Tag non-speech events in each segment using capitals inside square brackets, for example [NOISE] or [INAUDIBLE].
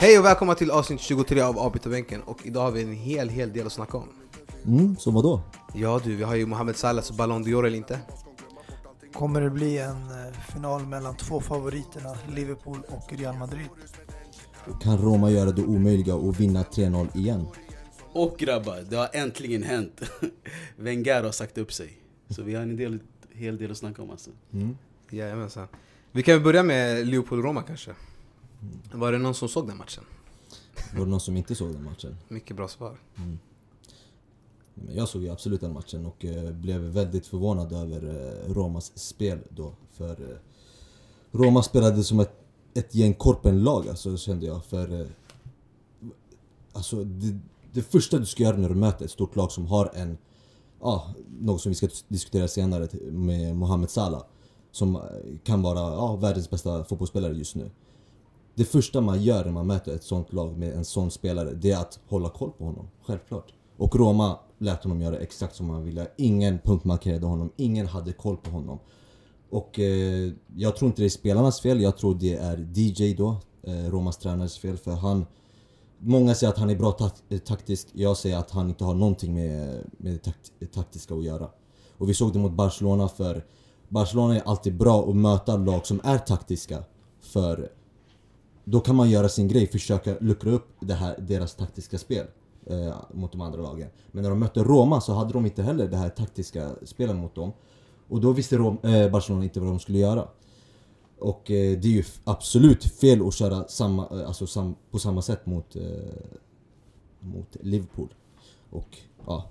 Hej och välkomna till avsnitt 23 av Avbytarbänken och idag har vi en hel, hel del att snacka om. Mm, så vadå? Ja du, vi har ju Mohamed Salahs Ballon d'Or eller inte? Kommer det bli en eh, final mellan två favoriterna, Liverpool och Real Madrid? Kan Roma göra det omöjliga och vinna 3-0 igen? Och grabbar, det har äntligen hänt. [LAUGHS] Wenger har sagt upp sig. Så vi har en del, hel del att snacka om alltså. Mm. Jajamensan. Vi kan börja med Liverpool-Roma kanske? Var det någon som såg den matchen? Var det någon som inte såg den matchen? Mycket bra svar. Men Jag såg ju absolut den matchen och eh, blev väldigt förvånad över eh, Romas spel då. För eh, Roma spelade som ett, ett gäng korpenlag alltså, kände jag. För alltså, det, det första du ska göra när du möter ett stort lag som har en, ja, något som vi ska diskutera senare med Mohamed Salah. Som eh, kan vara ja, världens bästa fotbollsspelare just nu. Det första man gör när man möter ett sånt lag med en sån spelare, det är att hålla koll på honom. Självklart. Och Roma lät honom göra exakt som han ville. Ingen punktmarkerade honom, ingen hade koll på honom. Och eh, jag tror inte det är spelarnas fel, jag tror det är DJ då, eh, Romas tränares fel. För han... Många säger att han är bra tak- taktiskt. taktisk, jag säger att han inte har någonting med, med det takt- taktiska att göra. Och vi såg det mot Barcelona för Barcelona är alltid bra att möta lag som är taktiska. För då kan man göra sin grej, försöka luckra upp det här, deras taktiska spel eh, mot de andra lagen. Men när de mötte Roma så hade de inte heller det här taktiska spelet mot dem. Och då visste Rom, eh, Barcelona inte vad de skulle göra. Och eh, det är ju absolut fel att köra samma, eh, alltså sam, på samma sätt mot, eh, mot Liverpool. Och ja,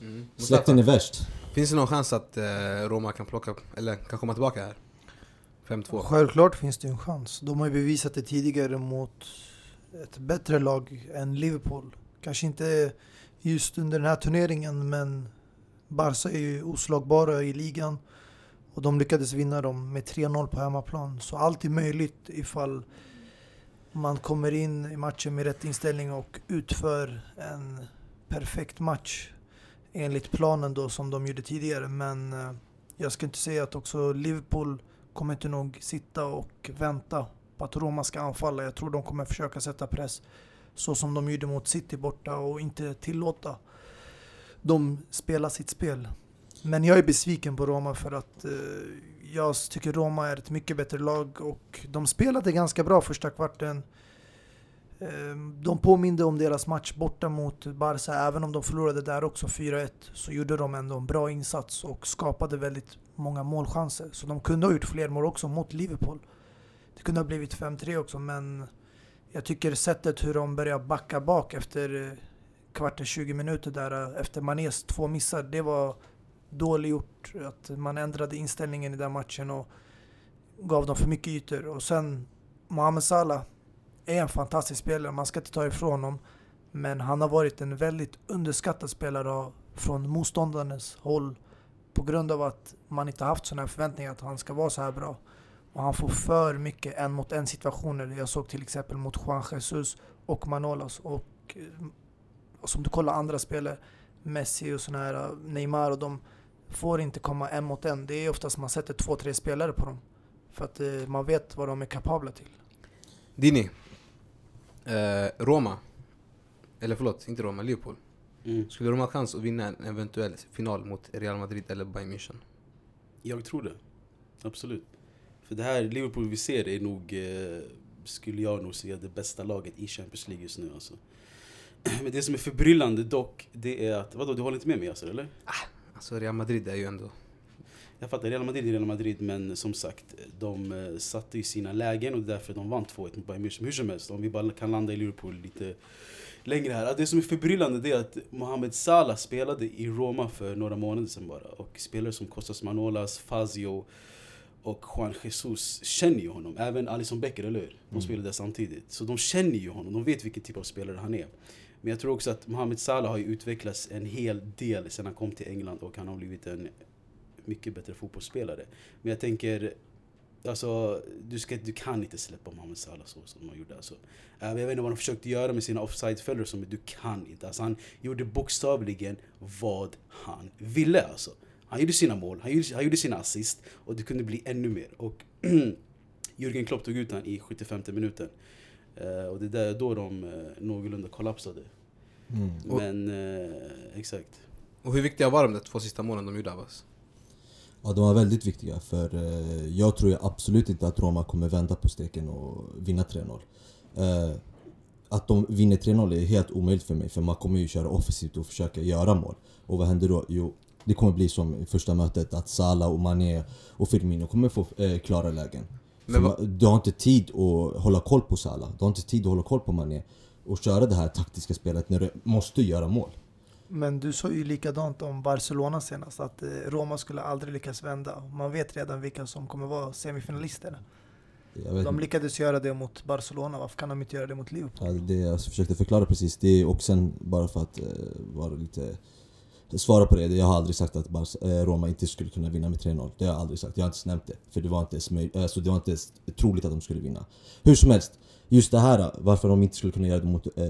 Mm. släkten är värst. Finns det någon chans att eh, Roma kan plocka, eller kan komma tillbaka här? 5-2. Självklart finns det en chans. De har ju bevisat det tidigare mot ett bättre lag än Liverpool. Kanske inte just under den här turneringen, men Barca är ju oslagbara i ligan. Och de lyckades vinna dem med 3-0 på hemmaplan. Så allt är möjligt ifall man kommer in i matchen med rätt inställning och utför en perfekt match enligt planen då som de gjorde tidigare. Men eh, jag ska inte säga att också Liverpool kommer inte nog sitta och vänta på att Roma ska anfalla. Jag tror de kommer försöka sätta press så som de gjorde mot City borta och inte tillåta dem spela sitt spel. Men jag är besviken på Roma för att eh, jag tycker Roma är ett mycket bättre lag och de spelade ganska bra första kvarten. Eh, De påminde om deras match borta mot Barca, även om de förlorade där också 4-1 så gjorde de ändå en bra insats och skapade väldigt många målchanser. Så de kunde ha gjort fler mål också mot Liverpool. Det kunde ha blivit 5-3 också men jag tycker sättet hur de börjar backa bak efter eh, kvarten 20 minuter där eh, efter Manés två missar, det var dåligt gjort. Att man ändrade inställningen i den matchen och gav dem för mycket ytor. Och sen Mohamed Salah är en fantastisk spelare, man ska inte ta ifrån honom. Men han har varit en väldigt underskattad spelare från motståndarnas håll på grund av att man inte haft sådana här förväntningar att han ska vara så här bra. Och han får för mycket en mot en situationer. Jag såg till exempel mot Juan Jesus och Manolas. Och, och som du kollar andra spelare, Messi och sådana här, eh, Neymar och de får inte komma en mot en. Det är oftast man sätter två, tre spelare på dem. För att eh, man vet vad de är kapabla till. Dini. Eh, Roma. Eller förlåt, inte Roma, Liverpool. Mm. Skulle Roma ha chans att vinna en eventuell final mot Real Madrid eller Bayern München? Jag tror det. Absolut. För det här Liverpool vi ser är nog, eh, skulle jag nog säga, det bästa laget i Champions League just nu alltså. [CLEARS THROAT] Men det som är förbryllande dock, det är att, vadå du håller inte med mig alltså eller? Alltså Real Madrid är ju ändå... Jag fattar, Real Madrid är Real Madrid men som sagt, de eh, satte ju sina lägen och det är därför de vann 2-1 mot Bayern München. Hur som helst, om vi bara kan landa i Liverpool lite längre här. Det som är förbryllande är att Mohamed Salah spelade i Roma för några månader sedan bara. Och spelare som Kostas Manolas, Fazio och Juan Jesus känner ju honom. Även Alisson Becker, eller hur? De Mm. spelade samtidigt. Så de känner ju honom, de vet vilken typ av spelare han är. Men jag tror också att Mohamed Salah har ju utvecklats en hel del sedan han kom till England och han har blivit en mycket bättre fotbollsspelare. Men jag tänker, Alltså, du, ska, du kan inte släppa Mohamed Salah så som han gjorde. Alltså. Äh, jag vet inte vad de försökte göra med sina offside-fällor men du kan inte. Alltså, han gjorde bokstavligen vad han ville. Alltså. Han gjorde sina mål, han gjorde, han gjorde sina assist och det kunde bli ännu mer. Och [CLEARS THROAT] Jürgen Klopp tog ut honom i 75 minuten. Uh, och det är då de uh, någorlunda kollapsade. Mm. Men eh, exakt. Och hur viktiga var de där två sista målen de gjorde Abbas? Ja, de var väldigt viktiga för eh, jag tror absolut inte att Roma kommer vända på steken och vinna 3-0. Eh, att de vinner 3-0 är helt omöjligt för mig för man kommer ju köra offensivt och försöka göra mål. Och vad händer då? Jo, det kommer bli som i första mötet att Salah och Mané och Firmino kommer få eh, klara lägen. Men man, du har inte tid att hålla koll på Salah, du har inte tid att hålla koll på Mané och köra det här taktiska spelet när du måste göra mål. Men du sa ju likadant om Barcelona senast, att eh, Roma skulle aldrig lyckas vända. Man vet redan vilka som kommer vara semifinalister. De lyckades göra det mot Barcelona, varför kan de inte göra det mot Liverpool? Ja, det jag försökte förklara precis, det är och sen bara för att eh, vara lite... Svara på det, jag har aldrig sagt att Barca, eh, Roma inte skulle kunna vinna med 3-0. Det har jag aldrig sagt, jag har inte ens nämnt det. För det var inte ens, möj- alltså, det var inte ens troligt att de skulle vinna. Hur som helst, just det här varför de inte skulle kunna göra det mot, eh,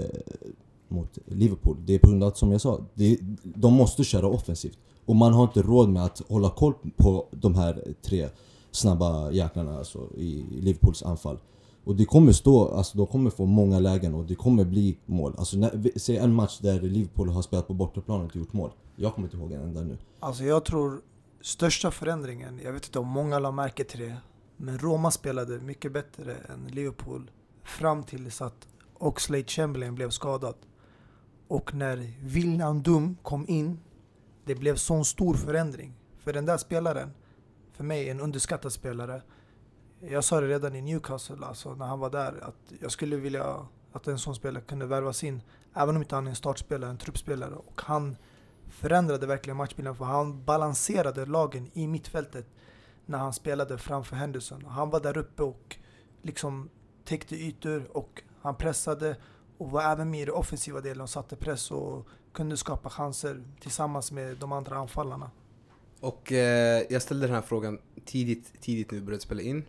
mot Liverpool. Det är på grund av att, som jag sa, det, de måste köra offensivt. Och man har inte råd med att hålla koll på de här tre snabba jäklarna alltså, i Liverpools anfall. Och det kommer stå, alltså de kommer få många lägen och det kommer bli mål. Alltså när, se en match där Liverpool har spelat på bortaplan och inte gjort mål. Jag kommer inte ihåg en enda nu. Alltså jag tror största förändringen, jag vet inte om många la märke till det, men Roma spelade mycket bättre än Liverpool fram tills att Oxlade Chamberlain blev skadad. Och när Wijnaldum kom in, det blev sån stor förändring. För den där spelaren, för mig en underskattad spelare. Jag sa det redan i Newcastle, alltså när han var där, att jag skulle vilja att en sån spelare kunde värvas in. Även om inte han är en startspelare, en truppspelare. Och han förändrade verkligen matchbilden för han balanserade lagen i mittfältet när han spelade framför Henderson. Han var där uppe och liksom täckte ytor och han pressade och var även med i den offensiva delen och satte press och kunde skapa chanser tillsammans med de andra anfallarna. Och eh, jag ställde den här frågan tidigt, tidigt när vi började spela in.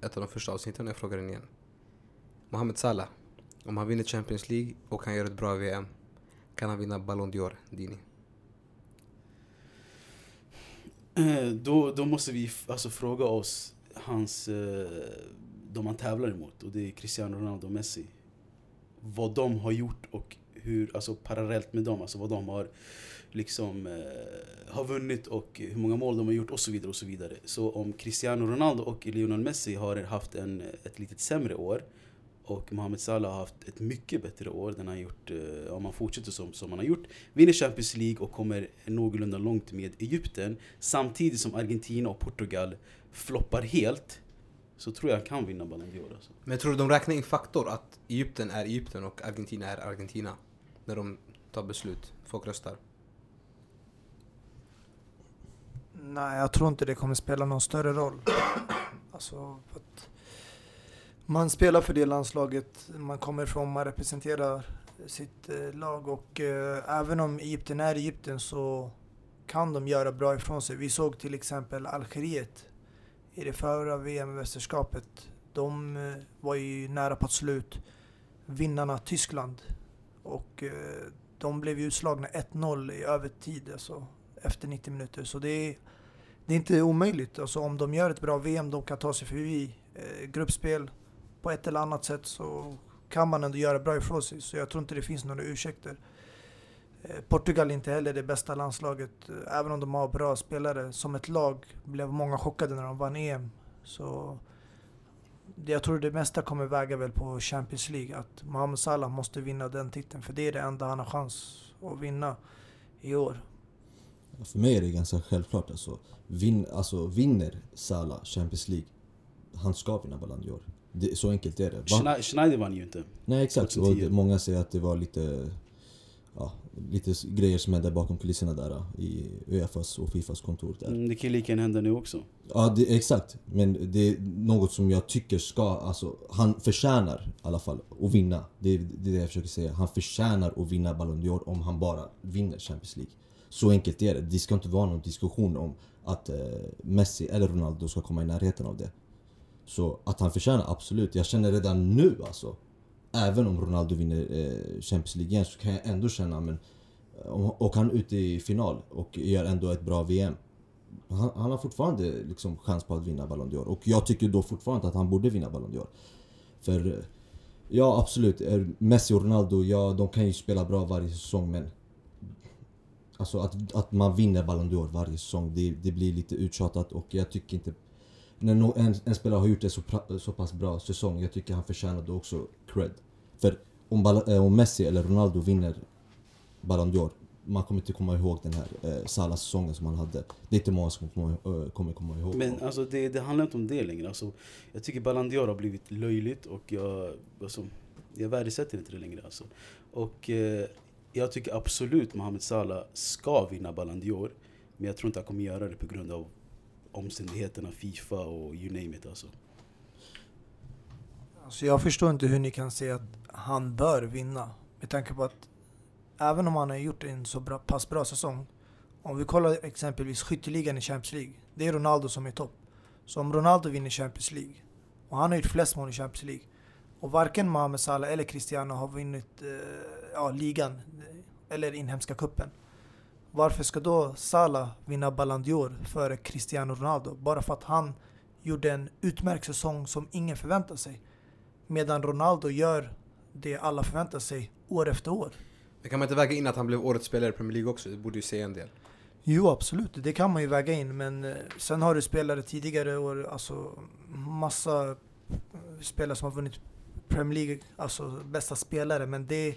Ett av de första avsnitten, jag frågar den igen. Mohamed Salah, om han vinner Champions League och han gör ett bra VM, kan han vinna Ballon d'Or, Dini? Eh, Då, då måste vi alltså fråga oss hans, eh, de man tävlar emot och det är Cristiano Ronaldo och Messi. Vad de har gjort och hur, alltså parallellt med dem, alltså vad de har liksom eh, har vunnit och hur många mål de har gjort och så vidare och så vidare. Så om Cristiano Ronaldo och Lionel Messi har haft en, ett lite sämre år och Mohamed Salah har haft ett mycket bättre år den har gjort, eh, om han fortsätter som, som han har gjort. Vinner Champions League och kommer någorlunda långt med Egypten. Samtidigt som Argentina och Portugal floppar helt. Så tror jag kan vinna Ballon d'Or alltså. Men jag tror de räknar in faktor att Egypten är Egypten och Argentina är Argentina. När de tar beslut, folk röstar. Nej, jag tror inte det kommer spela någon större roll. [COUGHS] Alltså, man spelar för det landslaget man kommer ifrån, man representerar sitt eh, lag och eh, även om Egypten är Egypten så kan de göra bra ifrån sig. Vi såg till exempel Algeriet i det förra VM-mästerskapet. De eh, var ju nära på ett slut. Vinnarna Tyskland. Och eh, de blev ju utslagna 1-0 i övertid, alltså efter 90 minuter. Så det är, det är inte omöjligt. Alltså om de gör ett bra VM, de kan ta sig förbi eh, gruppspel på ett eller annat sätt så kan man ändå göra bra ifrån sig. Så jag tror inte det finns några ursäkter. Eh, Portugal är inte heller det bästa landslaget, eh, även om de har bra spelare. Som ett lag blev många chockade när de vann EM. Så det- jag tror det mesta kommer väga väl på Champions League. Att Mohamed Salah måste vinna den titeln, för det är det enda han har chans att vinna i år. För mig är det ganska självklart alltså. Vin, alltså vinner Salah Champions League, han ska vinna Ballon d'Or. Så enkelt är det. Va? Schne- Schneider vann ju inte. Nej exakt, och 2010. det, många säger att det var lite ja, lite grejer som hände bakom kulisserna där i Uefas och Fifas kontor där. Mm, det kan lika gärna hända nu också. Ja, det, exakt. Men det är något som jag tycker ska, alltså han förtjänar i alla fall att vinna. Det det, är det jag försöker säga. Han förtjänar att vinna Ballon d'Or om han bara vinner Champions League. Så enkelt är det. Det ska inte vara någon diskussion om att eh, Messi eller Ronaldo ska komma i närheten av det. Så att han förtjänar, absolut. Jag känner redan nu alltså. Även om Ronaldo vinner eh, Champions League igen så kan jag ändå känna men eh, om- och han är ute i final och gör ändå ett bra VM. Han, han har fortfarande liksom chans på att vinna Ballon d'Or och jag tycker då fortfarande att han borde vinna Ballon d'Or. För eh, ja absolut, eh, Messi och Ronaldo, ja de kan ju spela bra varje säsong men Alltså att, att man vinner Ballon d'Or varje säsong, det, det blir lite uttjatat och jag tycker inte när no, en, en spelare har gjort det så, så pass bra säsong, jag tycker han förtjänar då också cred. För om, eh, om Messi eller Ronaldo vinner Ballon d'Or, man kommer inte komma ihåg den här eh, Salah-säsongen som han hade. Det är inte många som kommer, eh, kommer komma ihåg. Men alltså det, det handlar inte om det längre. Alltså, jag tycker Ballon d'Or har blivit löjligt och jag, alltså, jag värdesätter inte det längre. Alltså. Och eh, jag tycker absolut Mohamed Salah ska vinna Ballon d'Or. Men jag tror inte han kommer göra det på grund av omständigheterna, Fifa och you name it. Alltså. Alltså jag förstår inte hur ni kan säga att han bör vinna. Med tanke på att även om han har gjort en så bra, pass bra säsong. Om vi kollar exempelvis skytteligan i Champions League. Det är Ronaldo som är topp. Så om Ronaldo vinner Champions League och han har gjort flest mål i Champions League och varken Mohamed Salah eller Cristiano har vunnit eh, ja, ligan eh, eller inhemska kuppen. Varför ska då Salah vinna Ballon d'Or före Cristiano Ronaldo? Bara för att han gjorde en utmärkt säsong som ingen förväntar sig. Medan Ronaldo gör det alla förväntar sig år efter år. Men kan man inte väga in att han blev årets spelare i Premier League också? Det borde ju säga en del. Jo, absolut. Det kan man ju väga in. Men eh, sen har du spelare tidigare år, alltså massa eh, spelare som har vunnit Premier League, alltså bästa spelare. Men det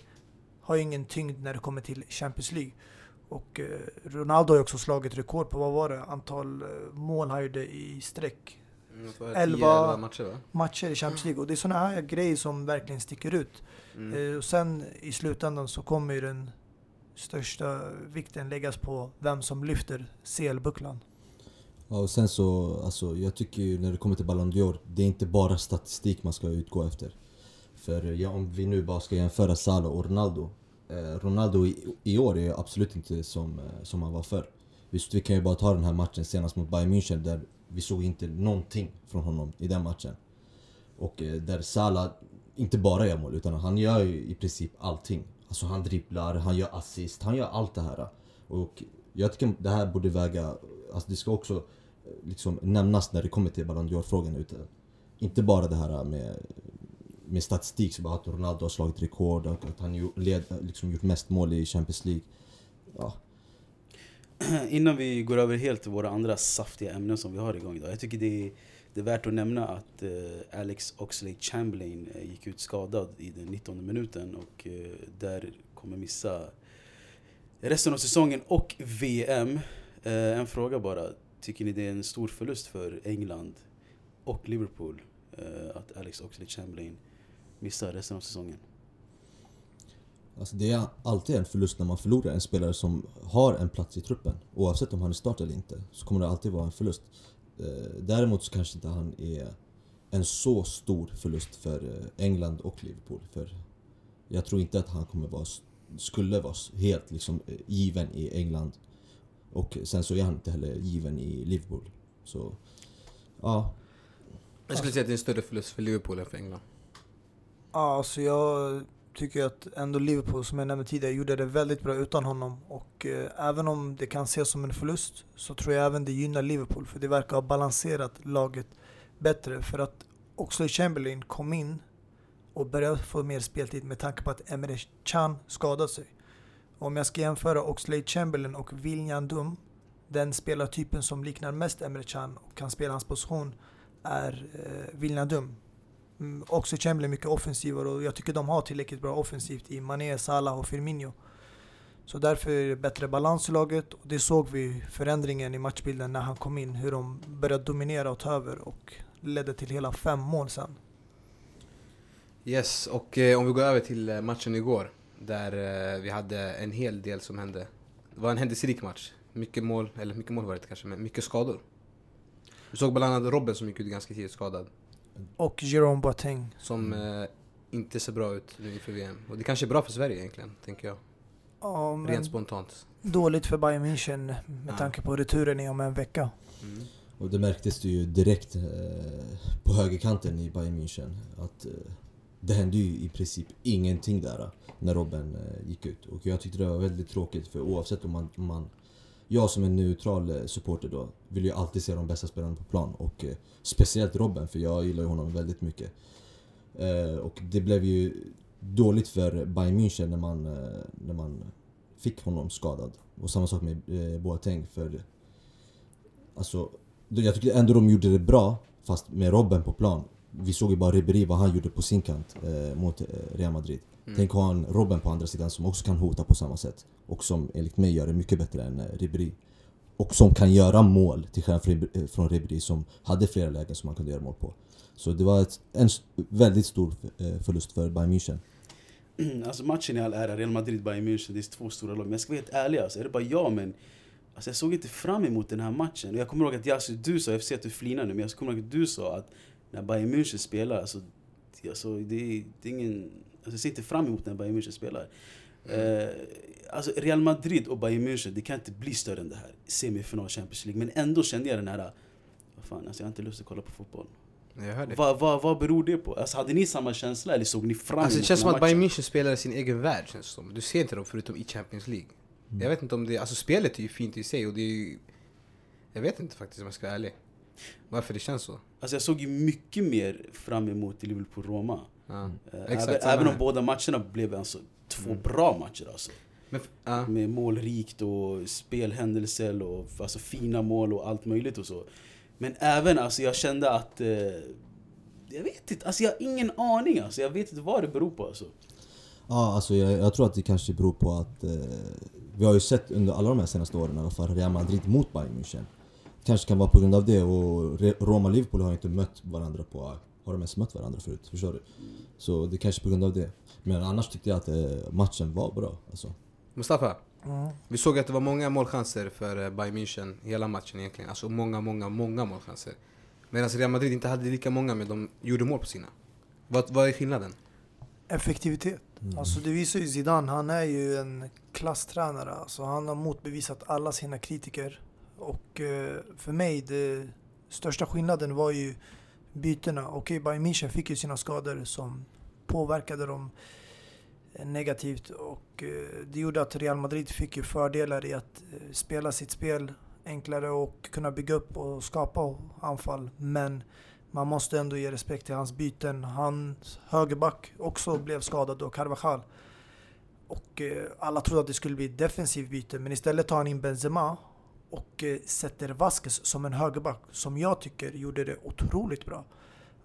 har ju ingen tyngd när det kommer till Champions League. Och eh, Ronaldo har ju också slagit rekord på, vad var det, antal eh, mål han gjorde i sträck. Mm, jag tror det var Elva- 10-11 matcher va? Matcher i Champions League. Och det är sådana här grejer som verkligen sticker ut. Mm. Eh, Och sen i slutändan så kommer ju den största vikten läggas på vem som lyfter CL-bucklan. Ja, och sen så, alltså, jag tycker ju när det kommer till Ballon d'Or, det är inte bara statistik man ska utgå efter. För ja, om vi nu bara ska jämföra Salah och Ronaldo. Eh, Ronaldo i, i år är absolut inte som, eh, som han var förr. Visst, vi kan ju bara ta den här matchen senast mot Bayern München där vi såg inte någonting från honom i den matchen. Och eh, där Salah inte bara gör mål, utan han gör ju i princip allting. Alltså han dribblar, han gör assist, han gör allt det här. Och jag tycker det här borde väga, alltså det ska också liksom nämnas när det kommer till Ballon d'Or-frågan. Inte bara det här med, med statistik, så bara att Ronaldo har slagit rekord och att han ju led, liksom gjort mest mål i Champions League. Ja, [CLEARS THROAT] Innan vi går över helt till våra andra saftiga ämnen som vi har igång idag. Jag tycker det är, det är värt att nämna att eh, Alex Oxlade Chamberlain eh, gick ut skadad i den 19 minuten och eh, där kommer missa resten av säsongen och VM. Eh, en fråga bara. Tycker ni det är en stor förlust för England och Liverpool eh, att Alex Oxlade Chamberlain missar resten av säsongen? Alltså det är alltid en förlust när man förlorar en spelare som har en plats i truppen. Oavsett om han är start eller inte, så kommer det alltid vara en förlust. Eh, Däremot så kanske inte han är en så stor förlust för eh, England och Liverpool. För jag tror inte att han kommer vara, skulle vara helt liksom eh, given i England. Och sen så är han inte heller given i Liverpool. Så, ja. Jag skulle säga att det är en större förlust för Liverpool än för England. Ja, alltså jag tycker att ändå Liverpool, som jag nämnde tidigare, gjorde det väldigt bra utan honom. Och eh, även om det kan ses som en förlust så tror jag även det gynnar Liverpool. För det verkar ha balanserat laget bättre. För att Oxlade Chamberlain kom in och började få mer speltid med tanke på att Emre Can skadade sig. Om jag ska jämföra Oxlade Chamberlain och William Dum, den spelartypen som liknar mest Emre Can och kan spela hans position är eh, William Dum. Mm, också Chamberlain mycket offensivare och jag tycker de har tillräckligt bra offensivt i Mané, Salah och Firmino. Så därför är det bättre balans i laget och det såg vi förändringen i matchbilden när han kom in. Hur de började dominera och ta över och ledde till hela fem mål sen. Yes, och eh, om vi går över till eh, matchen igår. Där eh, vi hade en hel del som hände. Det var en händelserik match. Mycket mål, eller mycket mål var det inte kanske, men mycket skador. Vi såg bland annat Robben som gick ut ganska tidigt skadad. Och Jerome Boateng. Som eh, inte ser bra ut nu inför VM. Och det kanske är bra för Sverige egentligen, tänker jag. Ja, men Rent spontant. dåligt för Bayern München med Ja. tanke på returen är om en vecka. Mm. Och det märktes det ju direkt eh, på högerkanten i Bayern München. Att eh, det hände ju i princip ingenting där eh, när Robben eh, gick ut. Och jag tyckte det var väldigt tråkigt för oavsett om man... Om man jag som en neutral eh, supporter då vill ju alltid se de bästa spelarna på plan. Och eh, speciellt Robben för jag gillar ju honom väldigt mycket. Eh, och det blev ju dåligt för Bayern München när man, eh, när man fick honom skadad. Och samma sak med eh, Boateng för... Alltså, jag tycker ändå de gjorde det bra, fast med Robben på plan. Vi såg ju bara Ribéry, vad han gjorde på sin kant eh, mot eh, Real Madrid. Mm. Tänk ha en Robben på andra sidan som också kan hota på samma sätt. Och som enligt mig gör det mycket bättre än eh, Ribéry. Och som kan göra mål, till skillnad från Ribéry- som hade flera lägen som han kunde göra mål på. Så det var ett, en väldigt stor eh, förlust för Bayern München. Alltså matchen i all ära, Real Madrid, Bayern München, det är två stora lag. Men jag ska vara helt ärlig, alltså, är det bara jag men... Alltså jag såg inte fram emot den här matchen. Och jag kommer ihåg att Yasu, du sa, jag ser att du flinar nu, men jag kommer ihåg att du sa att när Bayern München spelar, alltså, alltså det, är, det är ingen... Alltså jag ser inte fram emot när Bayern München spelar. Eh, alltså Real Madrid och Bayern München, det kan inte bli större än det här. Semifinal Champions League. Men ändå kände jag den här... Vad fan, alltså jag har inte lust att kolla på fotboll. Jag hör det. Vad, beror det på? Alltså, hade ni samma känsla eller såg ni fram emot Alltså det känns som att Bayern? München spelar i sin egen värld känns som. Du ser inte dem förutom i Champions League. Jag vet inte om det... Alltså spelet är ju fint i sig och det är ju... Jag vet inte faktiskt om jag ska vara ärlig. Varför det känns så. Alltså jag såg ju mycket mer fram emot Liverpool-Roma. Ja. Eh, Exakt även, även om båda matcherna blev alltså två Mm. bra matcher alltså. Men, f- ja. Med målrikt och spelhändelser och alltså fina mål och allt möjligt och så. Men även alltså jag kände att... Eh, jag vet inte, alltså jag har ingen aning alltså. Jag vet inte vad det beror på alltså. Ja, alltså jag, jag tror att det kanske beror på att eh, vi har ju sett under alla de här senaste åren i alla fall Real Madrid mot Bayern München. Kanske kan vara på grund av det och Re- Roma och Liverpool har inte mött varandra på... Har de ens mött varandra förut? Förstår du? Så det är kanske på grund av det. Men annars tyckte jag att eh, matchen var bra. Alltså. Mustafa, Mm. vi såg att det var många målchanser för eh, Bayern München hela matchen egentligen. Alltså många, många, många målchanser. Medan Real Madrid inte hade lika många men de gjorde mål på sina. Vad, vad är skillnaden? Effektivitet. Mm. Alltså det visar ju Zidane, han är ju en klasstränare. Alltså han har motbevisat alla sina kritiker. Och eh, för mig, det största skillnaden var ju bytena. Okej, Bayern München fick ju sina skador som påverkade dem eh, negativt. Och eh, det gjorde att Real Madrid fick ju fördelar i att eh, spela sitt spel enklare och kunna bygga upp och skapa anfall. Men man måste ändå ge respekt till hans byten. Hans högerback också blev skadad då, Carvajal. Och alla trodde att det skulle bli ett defensivt byte, men istället tar han in Benzema och eh, sätter Vasquez som en högerback, som jag tycker gjorde det otroligt bra.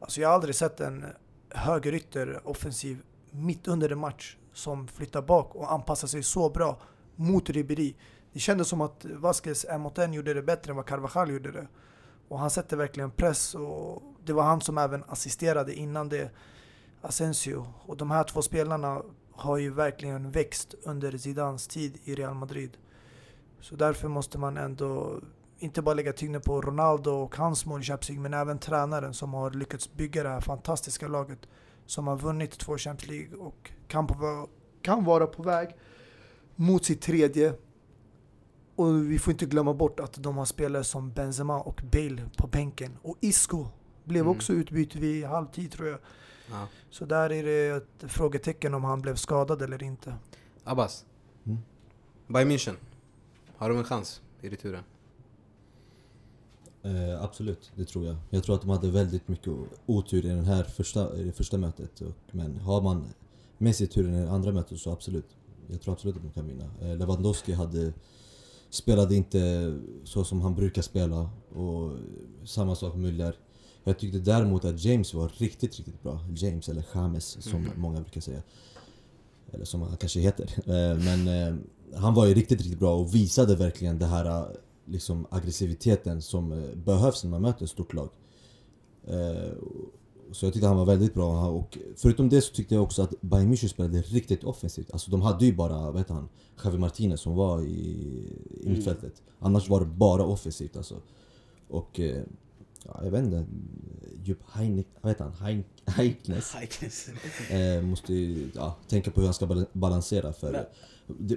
Alltså jag har aldrig sett en högerytter offensiv mitt under en match som flyttar bak och anpassar sig så bra mot Ribéry. Det kändes som att Vasquez en mot en gjorde det bättre än vad Carvajal gjorde det. Och han sätter verkligen press och det var han som även assisterade innan det Asensio. Och de här två spelarna har ju verkligen växt under Zidans tid i Real Madrid. Så därför måste man ändå inte bara lägga tyngden på Ronaldo och hans mål i Champions League, men även tränaren som har lyckats bygga det här fantastiska laget. Som har vunnit två Champions League och kan, på, kan vara på väg mot sitt tredje. Och vi får inte glömma bort att de har spelare som Benzema och Bale på bänken. Och Isco blev Mm. också utbytt vid halvtid tror jag. Ja. Så där är det ett frågetecken om han blev skadad eller inte. Abbas, Mm. Bayern München. Har de en chans i returen? Eh, absolut, det tror jag. Jag tror att de hade väldigt mycket otur i, den här första, i det första mötet. Och, men har man med sig turen i det andra mötet så absolut. Jag tror absolut att de kan vinna. Eh, Lewandowski hade, spelade inte så som han brukar spela. Och samma sak med Müller. Jag tyckte däremot att James var riktigt, riktigt bra. James, eller James som Mhm. många brukar säga. Eller som han kanske heter. Eh, Men eh, han var ju riktigt, riktigt bra och visade verkligen det här liksom aggressiviteten som eh, behövs när man möter ett stort lag. Eh, Så jag tyckte han var väldigt bra. Och förutom det så tyckte jag också att Bayern München spelade riktigt offensivt. Alltså de hade ju bara, vad heter han, Javi Martinez som var i, i Mm. mittfältet. Annars var det bara offensivt alltså. Och eh, ja, jag vet inte, Jupp Heynck, vad heter han? Heink, Heiknes. Heiknes. Eh, måste ju ja, tänka på hur han ska bal- balansera för Men-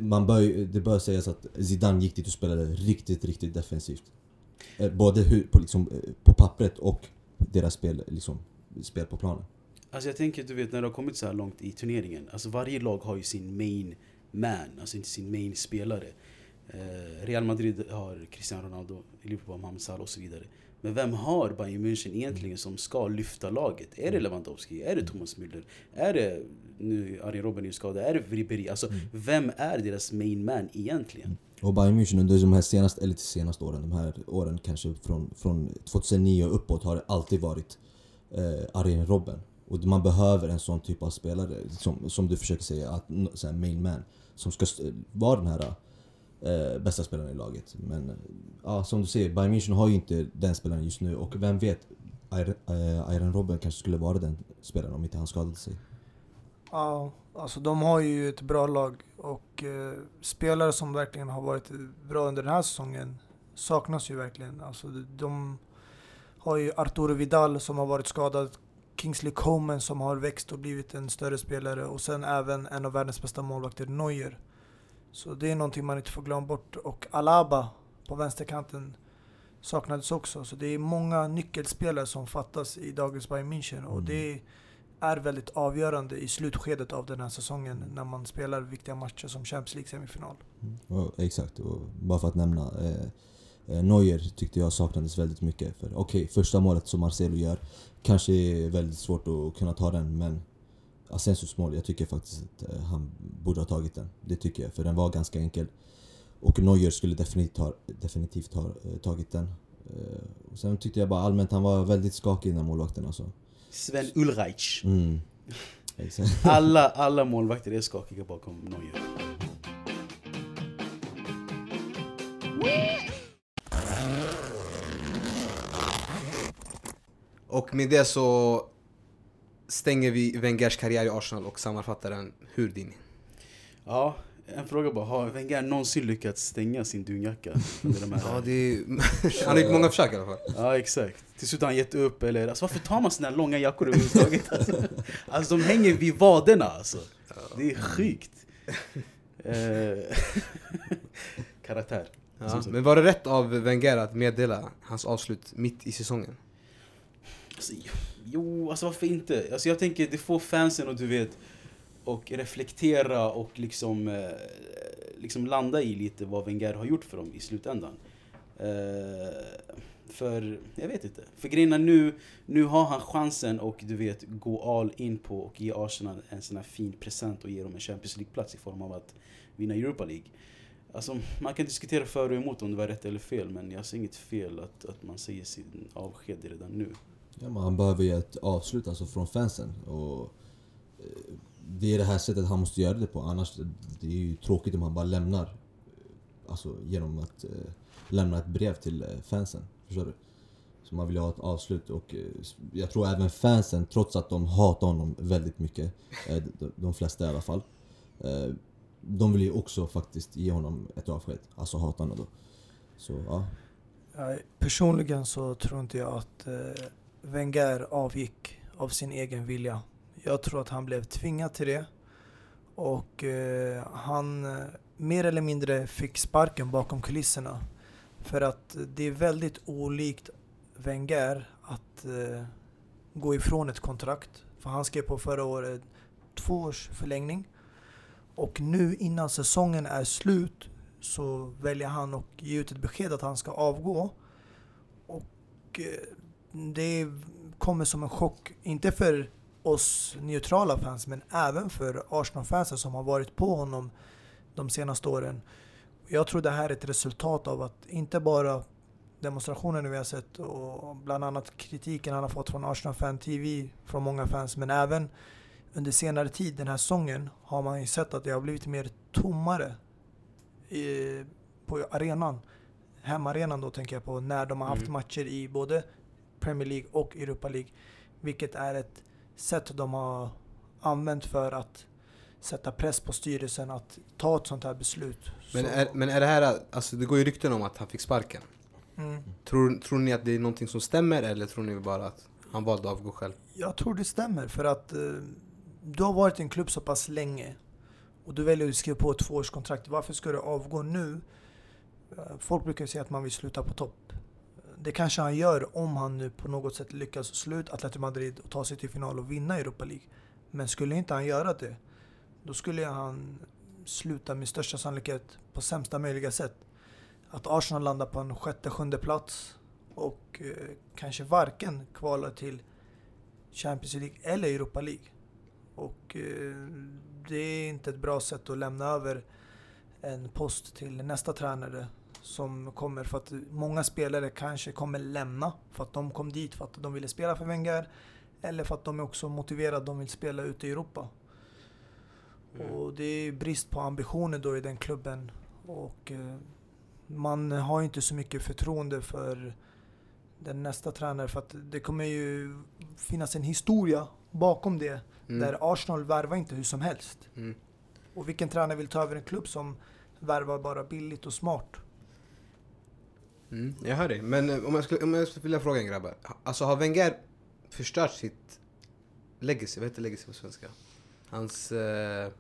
man bör, det bör sägas att Zidane gick dit och spelade riktigt, riktigt defensivt. Eh, både hur, på, liksom, eh, på pappret och deras spel, liksom, spel på planen. Alltså jag tänker, du vet när det har kommit så här långt i turneringen. Alltså varje lag har ju sin main man, alltså inte sin main spelare. Eh, Real Madrid har Cristiano Ronaldo, Liverpool har Mohamed Salah och så vidare. Men vem har Bayern München egentligen som ska lyfta laget? Är det Lewandowski? Är det Thomas Müller? Är det, nu Arjen Robben är skadad, är det Ribéry? Alltså vem är deras main man egentligen? Och Bayern München under de här senaste, eller senaste åren, de här åren kanske från, från 2009 och uppåt har det alltid varit eh, Arjen Robben. Och man behöver en sån typ av spelare, som, som du försöker säga, att, så här main man, som ska vara den här eh, bästa spelaren i laget. Men eh, ja, som du säger, Bayern München har ju inte den spelaren just nu och vem vet, Iron eh, Robben kanske skulle vara den spelaren om inte han skadade sig. Ja, alltså de har ju ett bra lag och eh, spelare som verkligen har varit bra under den här säsongen saknas ju verkligen. Alltså de, de har ju Arturo Vidal som har varit skadad, Kingsley Coman som har växt och blivit en större spelare och sen även en av världens bästa målvakter, Neuer. Så det är någonting man inte får glömma bort. Och Alaba på vänsterkanten saknades också. Så det är många nyckelspelare som fattas i dagens Bayern München och Mm. det är väldigt avgörande i slutskedet av den här säsongen när man spelar viktiga matcher som Champions League semifinal. Ja, exakt, och bara för att nämna. Eh, eh, Neuer tyckte jag saknades väldigt mycket. För okej, första målet som Marcelo gör kanske är väldigt svårt att kunna ta den, men Asensios mål, jag tycker faktiskt att eh, han borde ha tagit den. Det tycker jag, för den var ganska enkel. Och Neuer skulle definitivt ha, definitivt ha eh, tagit den. Eh, och sen tyckte jag bara allmänt han var väldigt skakig den målvakten alltså. Sven Ulreich. Mm. [LAUGHS] Alla, alla målvakter är skakiga bakom Neuer. Och med det så stänger vi Wengers karriär i Arsenal och sammanfattar den hur din. Ja, en fråga bara. Har Wenger någonsin lyckats stänga sin dunjacka? de Ja, det är, [LAUGHS] han har gjort många försök i alla fall. Ja exakt. Till slut har han gett upp eller... Alltså varför tar man såna här långa jackor överhuvudtaget? Alltså, [LAUGHS] alltså de hänger vid vaderna alltså. Det är sjukt. Eh, [LAUGHS] Karaktär. Ja, men var det rätt av Wenger att meddela hans avslut mitt i säsongen? Alltså, jo, alltså varför inte? Alltså jag tänker det får fansen och du vet och reflektera och liksom, eh, liksom landa i lite vad Wenger har gjort för dem i slutändan. Eh, för, jag vet inte. För grejerna nu, nu har han chansen och du vet gå all in på och ge Arsenal en sån här fin present och ge dem en Champions League-plats i form av att vinna Europa League. Alltså, man kan diskutera för och emot om det var rätt eller fel men jag ser inget fel att, att man säger sin avsked redan nu. Ja, men han behöver ju ett avslut alltså från fansen. Och eh, det är det här sättet han måste göra det på. Annars det är ju tråkigt om han bara lämnar. Eh, alltså genom att eh, lämna ett brev till eh, fansen. Förstår du? Så man vill ju ha ett avslut och eh, jag tror även fansen, trots att de hatar honom väldigt mycket, eh, de, de flesta i alla fall. Eh, de vill ju också faktiskt ge honom ett avsked. Alltså hatarna då. Så ja. Ja, personligen så tror inte jag att eh, Wenger avgick av sin egen vilja. Jag tror att han blev tvingad till det. Och eh, han eh, mer eller mindre fick sparken bakom kulisserna. För att det är väldigt olikt Wenger att eh, gå ifrån ett kontrakt. För han skrev på förra året två års förlängning. Och nu innan säsongen är slut så väljer han att ge ut ett besked att han ska avgå. Och eh, det kommer som en chock, inte för oss neutrala fans men även för Arsenal-fansen som har varit på honom de senaste åren. Jag tror det här är ett resultat av att inte bara demonstrationerna vi har sett och bland annat kritiken han har fått från Arsenal Fan TV från många fans men även under senare tid den här säsongen har man ju sett att det har blivit mer tommare i, på arenan. Hemmaarenan då tänker jag på när de har haft Mm. matcher i både Premier League och Europa League. Vilket är ett sätt de har använt för att sätta press på styrelsen att ta ett sånt här beslut. Men är, men är det här, alltså det går ju rykten om att han fick sparken. Mm. Tror, tror ni att det är någonting som stämmer eller tror ni bara att han valde att avgå själv? Jag tror det stämmer för att eh, du har varit i en klubb så pass länge och du väljer att skriva på ett tvåårskontrakt. Varför ska du avgå nu? Eh, Folk brukar säga att man vill sluta på topp. Det kanske han gör om han nu på något sätt lyckas slå ut Atletico Madrid och ta sig till final och vinna Europa League. Men skulle inte han göra det, då skulle han sluta med största sannolikhet på sämsta möjliga sätt. Att Arsenal landar på en sjätte, sjunde plats och eh, kanske varken kvalar till Champions League eller Europa League. Och eh, det är inte ett bra sätt att lämna över en post till nästa tränare som kommer för att många spelare kanske kommer lämna för att de kom dit för att de ville spela för Wenger eller för att de är också motiverade, de vill spela ute i Europa. Och det är brist på ambitioner då i den klubben och eh, man har ju inte så mycket förtroende för den nästa tränare för att det kommer ju finnas en historia bakom det Mm. där Arsenal värvar inte hur som helst. Mm. Och vilken tränare vill ta över en klubb som värvar bara billigt och smart? Mm, jag hör dig. Men eh, om jag, skulle, om jag skulle vilja fråga en grabbar. Alltså har Wenger förstört sitt legacy? Vad heter legacy på svenska? Hans... Eh,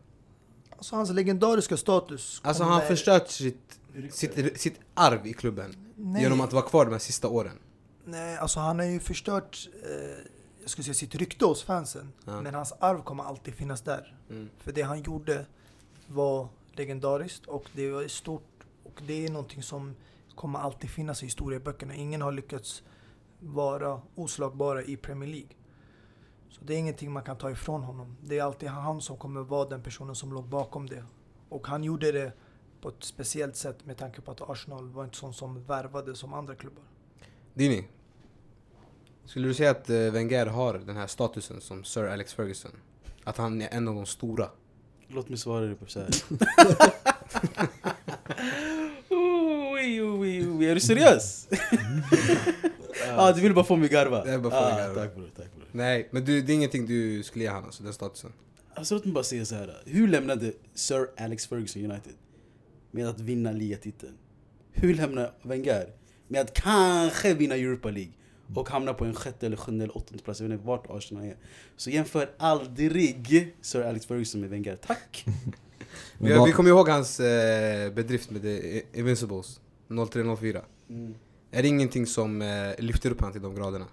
Alltså hans legendariska status alltså har han förstört sitt, sitt, sitt arv i klubben? Nej, Genom att vara kvar de här sista åren? nej, alltså han har ju förstört eh, jag skulle säga sitt rykte hos fansen. Ja. Men hans arv kommer alltid finnas där. Mm. För det han gjorde var legendariskt och det var stort. Och det är någonting som kommer alltid finnas i historieböckerna. Ingen har lyckats vara oslagbara i Premier League. Så det är ingenting man kan ta ifrån honom. Det är alltid han som kommer vara den personen som låg bakom det. Och han gjorde det på ett speciellt sätt med tanke på att Arsenal var inte sån som värvade som andra klubbar. Dini, skulle du säga att eh, Wenger har den här statusen som Sir Alex Ferguson? Att han är en av de stora? Låt mig svara dig på så [LAUGHS] oj, är du seriös? [LAUGHS] ah, du vill bara få mig garva? Jag vill bara få dig ah, garva. Tack bror, tack bror. Nej, men du, det är ingenting du skulle ge han alltså, den statusen? Alltså låt mig bara säga så här. Hur lämnade Sir Alex Ferguson United? Med att vinna ligatiteln. Hur lämnar Wenger? Med att kanske vinna Europa League. Och hamna på en sjätte eller sjunde eller åttonde plats. Jag vet inte vart Arsenal är. Så jämför aldrig Sir Alex Ferguson med Wenger. Tack! [LAUGHS] Vi, vi kommer ihåg hans eh, bedrift med The Invincibles 03-04. Är det ingenting som eh, lyfter upp han till de graderna?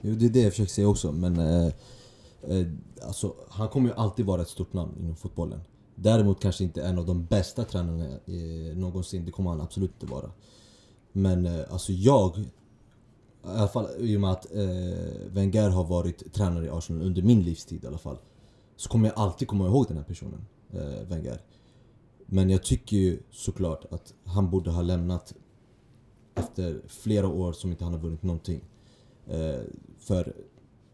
Jo, det är det jag försöker säga också, men eh, eh, alltså, han kommer ju alltid vara ett stort namn inom fotbollen. Däremot kanske inte en av de bästa tränarna eh, någonsin, det kommer han absolut inte vara. Men eh, alltså jag, i alla fall i och med att eh, Wenger har varit tränare i Arsenal under min livstid i alla fall. Så kommer jag alltid komma ihåg den här personen, eh, Wenger. Men jag tycker ju såklart att han borde ha lämnat efter flera år som inte han har vunnit någonting. Eh, för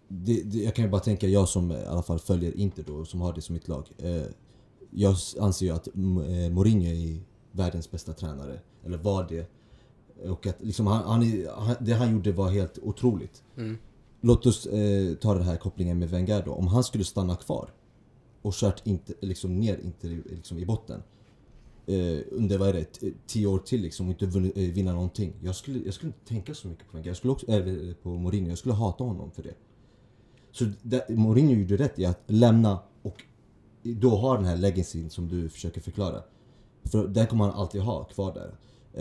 det, det, jag kan ju bara tänka, jag som i alla fall följer Inter då, som har det som mitt lag. Eh, jag anser ju att eh, Mourinho är världens bästa tränare, eller var det. Och att liksom han, han, det han gjorde var helt otroligt. Mm. Låt oss eh, ta den här kopplingen med Wenger då. Om han skulle stanna kvar och kört inte, liksom ner Inter i- liksom i botten eh, under vad är det, t- tio år till liksom och inte eh, vinna någonting. Jag skulle, jag skulle inte tänka så mycket på Wenger. Jag skulle också, eller på Mourinho. Jag skulle hata honom för det. Så det, Mourinho gjorde rätt i att lämna och då ha den här legacyn som du försöker förklara. För den kommer han alltid ha kvar där.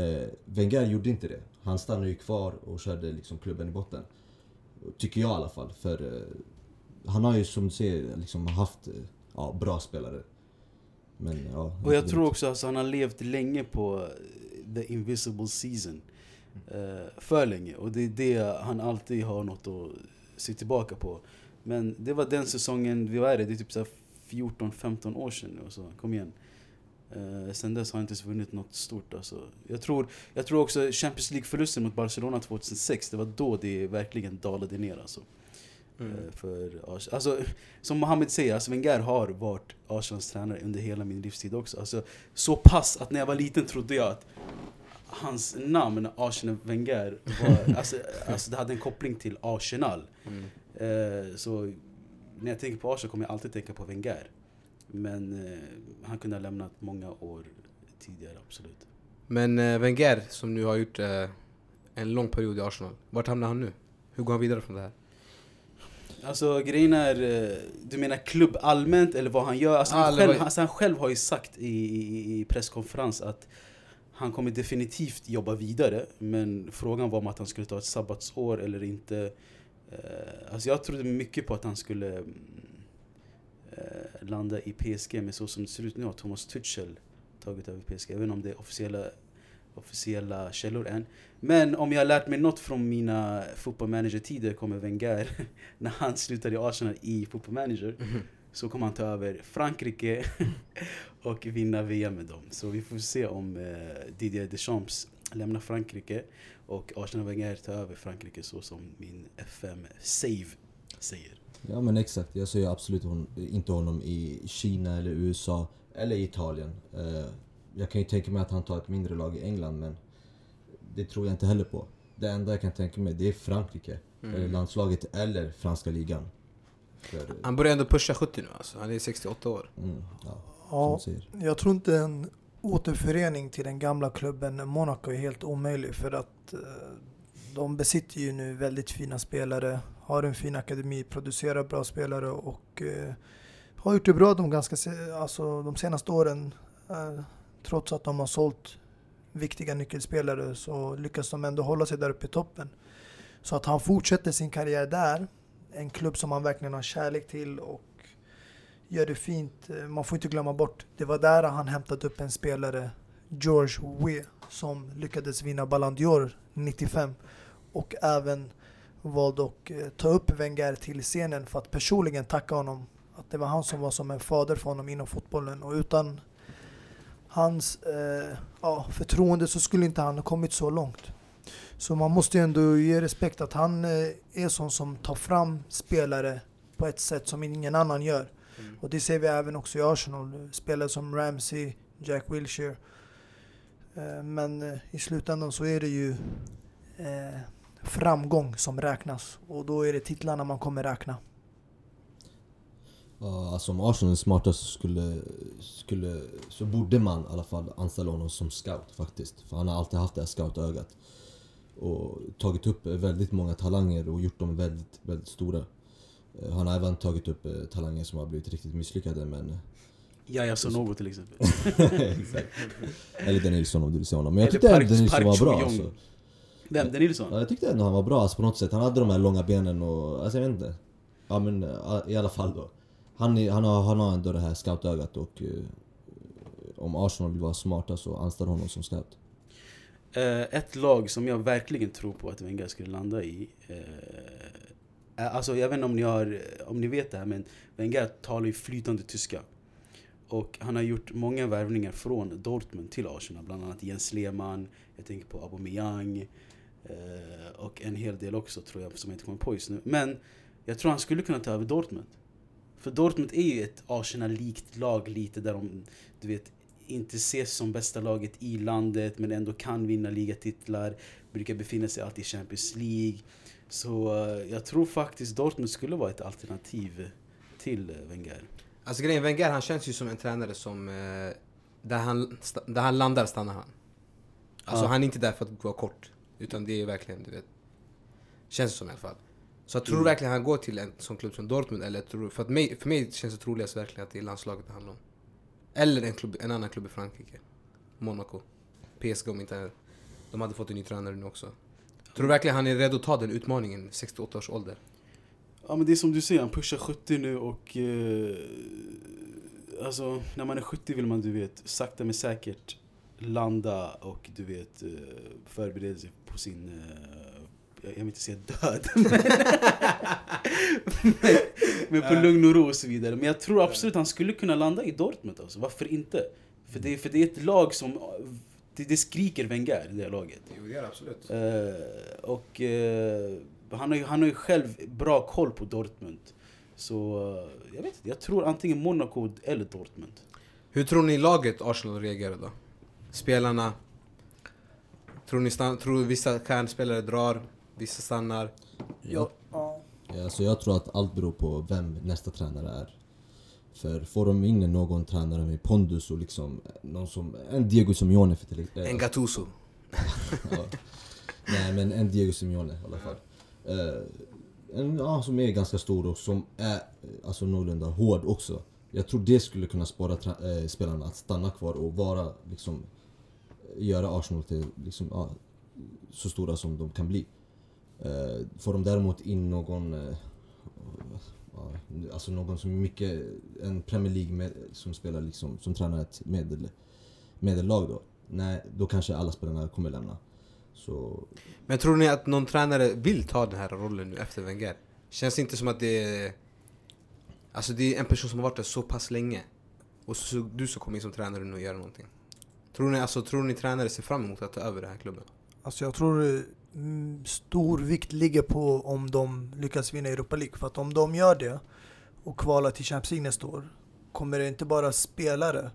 Eh, Wenger gjorde inte det. Han stannade ju kvar och körde liksom klubben i botten. Tycker jag i alla fall. För eh, han har ju som du säger liksom haft eh, ja, bra spelare. Men ja. Och jag tror också att alltså, han har levt länge på eh, the invisible season. Eh, för länge. Och det är det han alltid har något att se tillbaka på. Men det var den säsongen, vi var det, det är typ så här 14-15 år sedan nu. Så, kom igen. Uh, sen dess har han inte ens vunnit något stort alltså. jag, tror, jag tror också Champions League-förlusten mot Barcelona 2006, det var då det verkligen dalade ner alltså. Mm. Eh, För Ars- alltså, som Mohamed säger, alltså Wenger har varit Arsenals tränare under hela min livstid också. Alltså, så pass att när jag var liten trodde jag att hans namn, Arsenal Wenger, var, [LAUGHS] alltså, alltså det hade en koppling till Arsenal. Mm. Eh, så när jag tänker på Arsenal kommer jag alltid tänka på Wenger. Men eh, han kunde ha lämnat många år tidigare, absolut. Men eh, Wenger, som nu har gjort eh, en lång period i Arsenal. Vart hamnar han nu? Hur går han vidare från det här? Alltså grejen är, eh, du menar klubb allmänt eller vad han gör? Alltså, han, själv, alltså, han själv har ju sagt i, i, i presskonferens att han kommer definitivt jobba vidare Men frågan var om att han skulle ta ett sabbatsår eller inte Eh, Alltså jag trodde mycket på att han skulle mm, eh, landa i PSG men så som det ser ut nu har Thomas Tuchel tagit över PSG inte om det är officiella, officiella källor än Men om jag har lärt mig något från mina fotbollmanager-tider kommer Wenger [LAUGHS] när han slutade i Arsenal i Football Manager så kommer han ta över Frankrike [LAUGHS] och vinna VM med dem. Så vi får se om eh, Didier Deschamps lämnar Frankrike och Arsenal Wenger tar över Frankrike så som min FM-save säger. Ja men exakt, jag ser absolut hon, inte honom i Kina eller USA eller Italien. Eh, jag kan ju tänka mig att han tar ett mindre lag i England men det tror jag inte heller på. Det enda jag kan tänka mig det är Frankrike, eller landslaget eller franska ligan. För, Han börjar ändå pusha 70 nu alltså. Han är 68 år. mm, ja, Ja, jag tror inte en återförening till den gamla klubben Monaco är helt omöjlig för att eh, de besitter ju nu väldigt fina spelare, har en fin akademi, producerar bra spelare och eh, har gjort det bra de, ganska, se- alltså, de senaste åren. Trots att de har sålt viktiga nyckelspelare så lyckas de ändå hålla sig där uppe i toppen. Så att han fortsätter sin karriär där, en klubb som han verkligen har kärlek till och gör det fint. Man får inte glömma bort, det var där han hämtade upp en spelare, George Weah, som lyckades vinna Ballon d'Or 95 och även valde att eh, ta upp Wenger till scenen för att personligen tacka honom. Att det var han som var som en fader för honom inom fotbollen och utan hans eh, ja, förtroende så skulle inte han ha kommit så långt. Så man måste ju ändå ge respekt att han eh, är sån som tar fram spelare på ett sätt som ingen annan gör. Och det ser vi även också i Arsenal. Spelare som Ramsey, Jack Wilshere. Eh, Men eh, i slutändan så är det ju eh, framgång som räknas. Och då är det titlarna man kommer räkna. Ja, alltså om Arsenal är smarta så skulle, skulle, så borde man i alla fall anställa honom som scout faktiskt. För han har alltid haft det här scoutögat. Och tagit upp väldigt många talanger och gjort dem väldigt, väldigt stora. Eh, Han har även tagit upp eh, talanger som har blivit riktigt misslyckade men... Ja, jag något till exempel. [LAUGHS] Exakt. Eller Denilson om du vill säga honom. Men jag Eller tyckte Park- ändå Denilson var bra alltså. Vem? Denilson? Ja, jag tyckte ändå han var bra alltså, på något sätt. Han hade de här långa benen och, alltså jag vet inte. Ja men eh, i alla fall då. Han, är, han, har, han har ändå det här scoutögat och eh, om Arsenal vill vara smarta så anställ honom som scout. Eh, ett lag som jag verkligen tror på att Wenger skulle landa i. Eh, alltså jag vet inte om ni, har, om ni vet det här men Wenger talar ju flytande tyska. Och han har gjort många värvningar från Dortmund till Arsenal. Bland annat Jens Lehmann, jag tänker på Aubameyang. Eh, och en hel del också tror jag som jag inte kommer på just nu. Men jag tror han skulle kunna ta över Dortmund. För Dortmund är ju ett Arsenal-likt lag lite där de, du vet, inte ses som bästa laget i landet men ändå kan vinna ligatitlar. Brukar befinna sig alltid i Champions League. Så eh, jag tror faktiskt Dortmund skulle vara ett alternativ till eh, Wenger. Alltså grejen, Wenger han känns ju som en tränare som... Eh, där, han, där han landar stannar han. Alltså Ja. han är inte där för att vara kort. Utan det är verkligen, du vet... Känns det som i alla fall. Så tror Mm. du verkligen han går till en sån klubb som Dortmund eller tror, för, att mig, för mig känns det troligast verkligen att det är landslaget det handlar om. Eller en, klubb, en annan klubb i Frankrike. Monaco. PSG om inte... De hade fått en ny tränare nu också. Tror du verkligen han är redo att ta den utmaningen 68 års ålder? Ja men det är som du säger, han pushar 70 nu och... Eh, alltså när man är 70 vill man du vet sakta men säkert landa och du vet eh, förbereda sig på sin... Eh, jag vill inte säga död. [LAUGHS] men, men på lugn och ro och så vidare. Men jag tror absolut han skulle kunna landa i Dortmund alltså. Varför inte? För det, för det är ett lag som... Det, det skriker Wenger, det här laget. Jo, det gör absolut. Eh, och eh, han, har ju, han har ju själv bra koll på Dortmund. Så eh, jag vet inte, jag tror antingen Monaco eller Dortmund. Hur tror ni laget Arsenal reagerar då? Spelarna? Tror ni tror vissa stjärnspelare drar, vissa stannar? Ja, ja. Ja, alltså jag tror att allt beror på vem nästa tränare är. För får de in någon tränare med pondus och liksom någon som, en Diego Simeone för till exempel. En Gattuso? [LAUGHS] Ja. Nej men en Diego Simeone i alla fall. Eh, en, ja, som är ganska stor och som är eh, alltså, någorlunda hård också. Jag tror det skulle kunna spara eh, spelarna att stanna kvar och vara liksom göra Arsenal till liksom, ja, så stora som de kan bli. Eh, får de däremot in någon eh, ja, Alltså någon som är mycket, en Premier League med, som spelar liksom, som tränar ett medel, medellag då. Nej, då kanske alla spelarna kommer lämna. Så Men tror ni att någon tränare vill ta den här rollen nu efter Wenger? Känns det inte som att det är... Alltså det är en person som har varit där så pass länge. Och så, du ska komma in som tränare nu och göra någonting. Tror ni, alltså, tror ni tränare ser fram emot att ta över den här klubben? Alltså jag tror Mm, stor vikt ligger på om de lyckas vinna Europa League. För att om de gör det och kvalar till Champions League nästa år kommer det inte bara spelare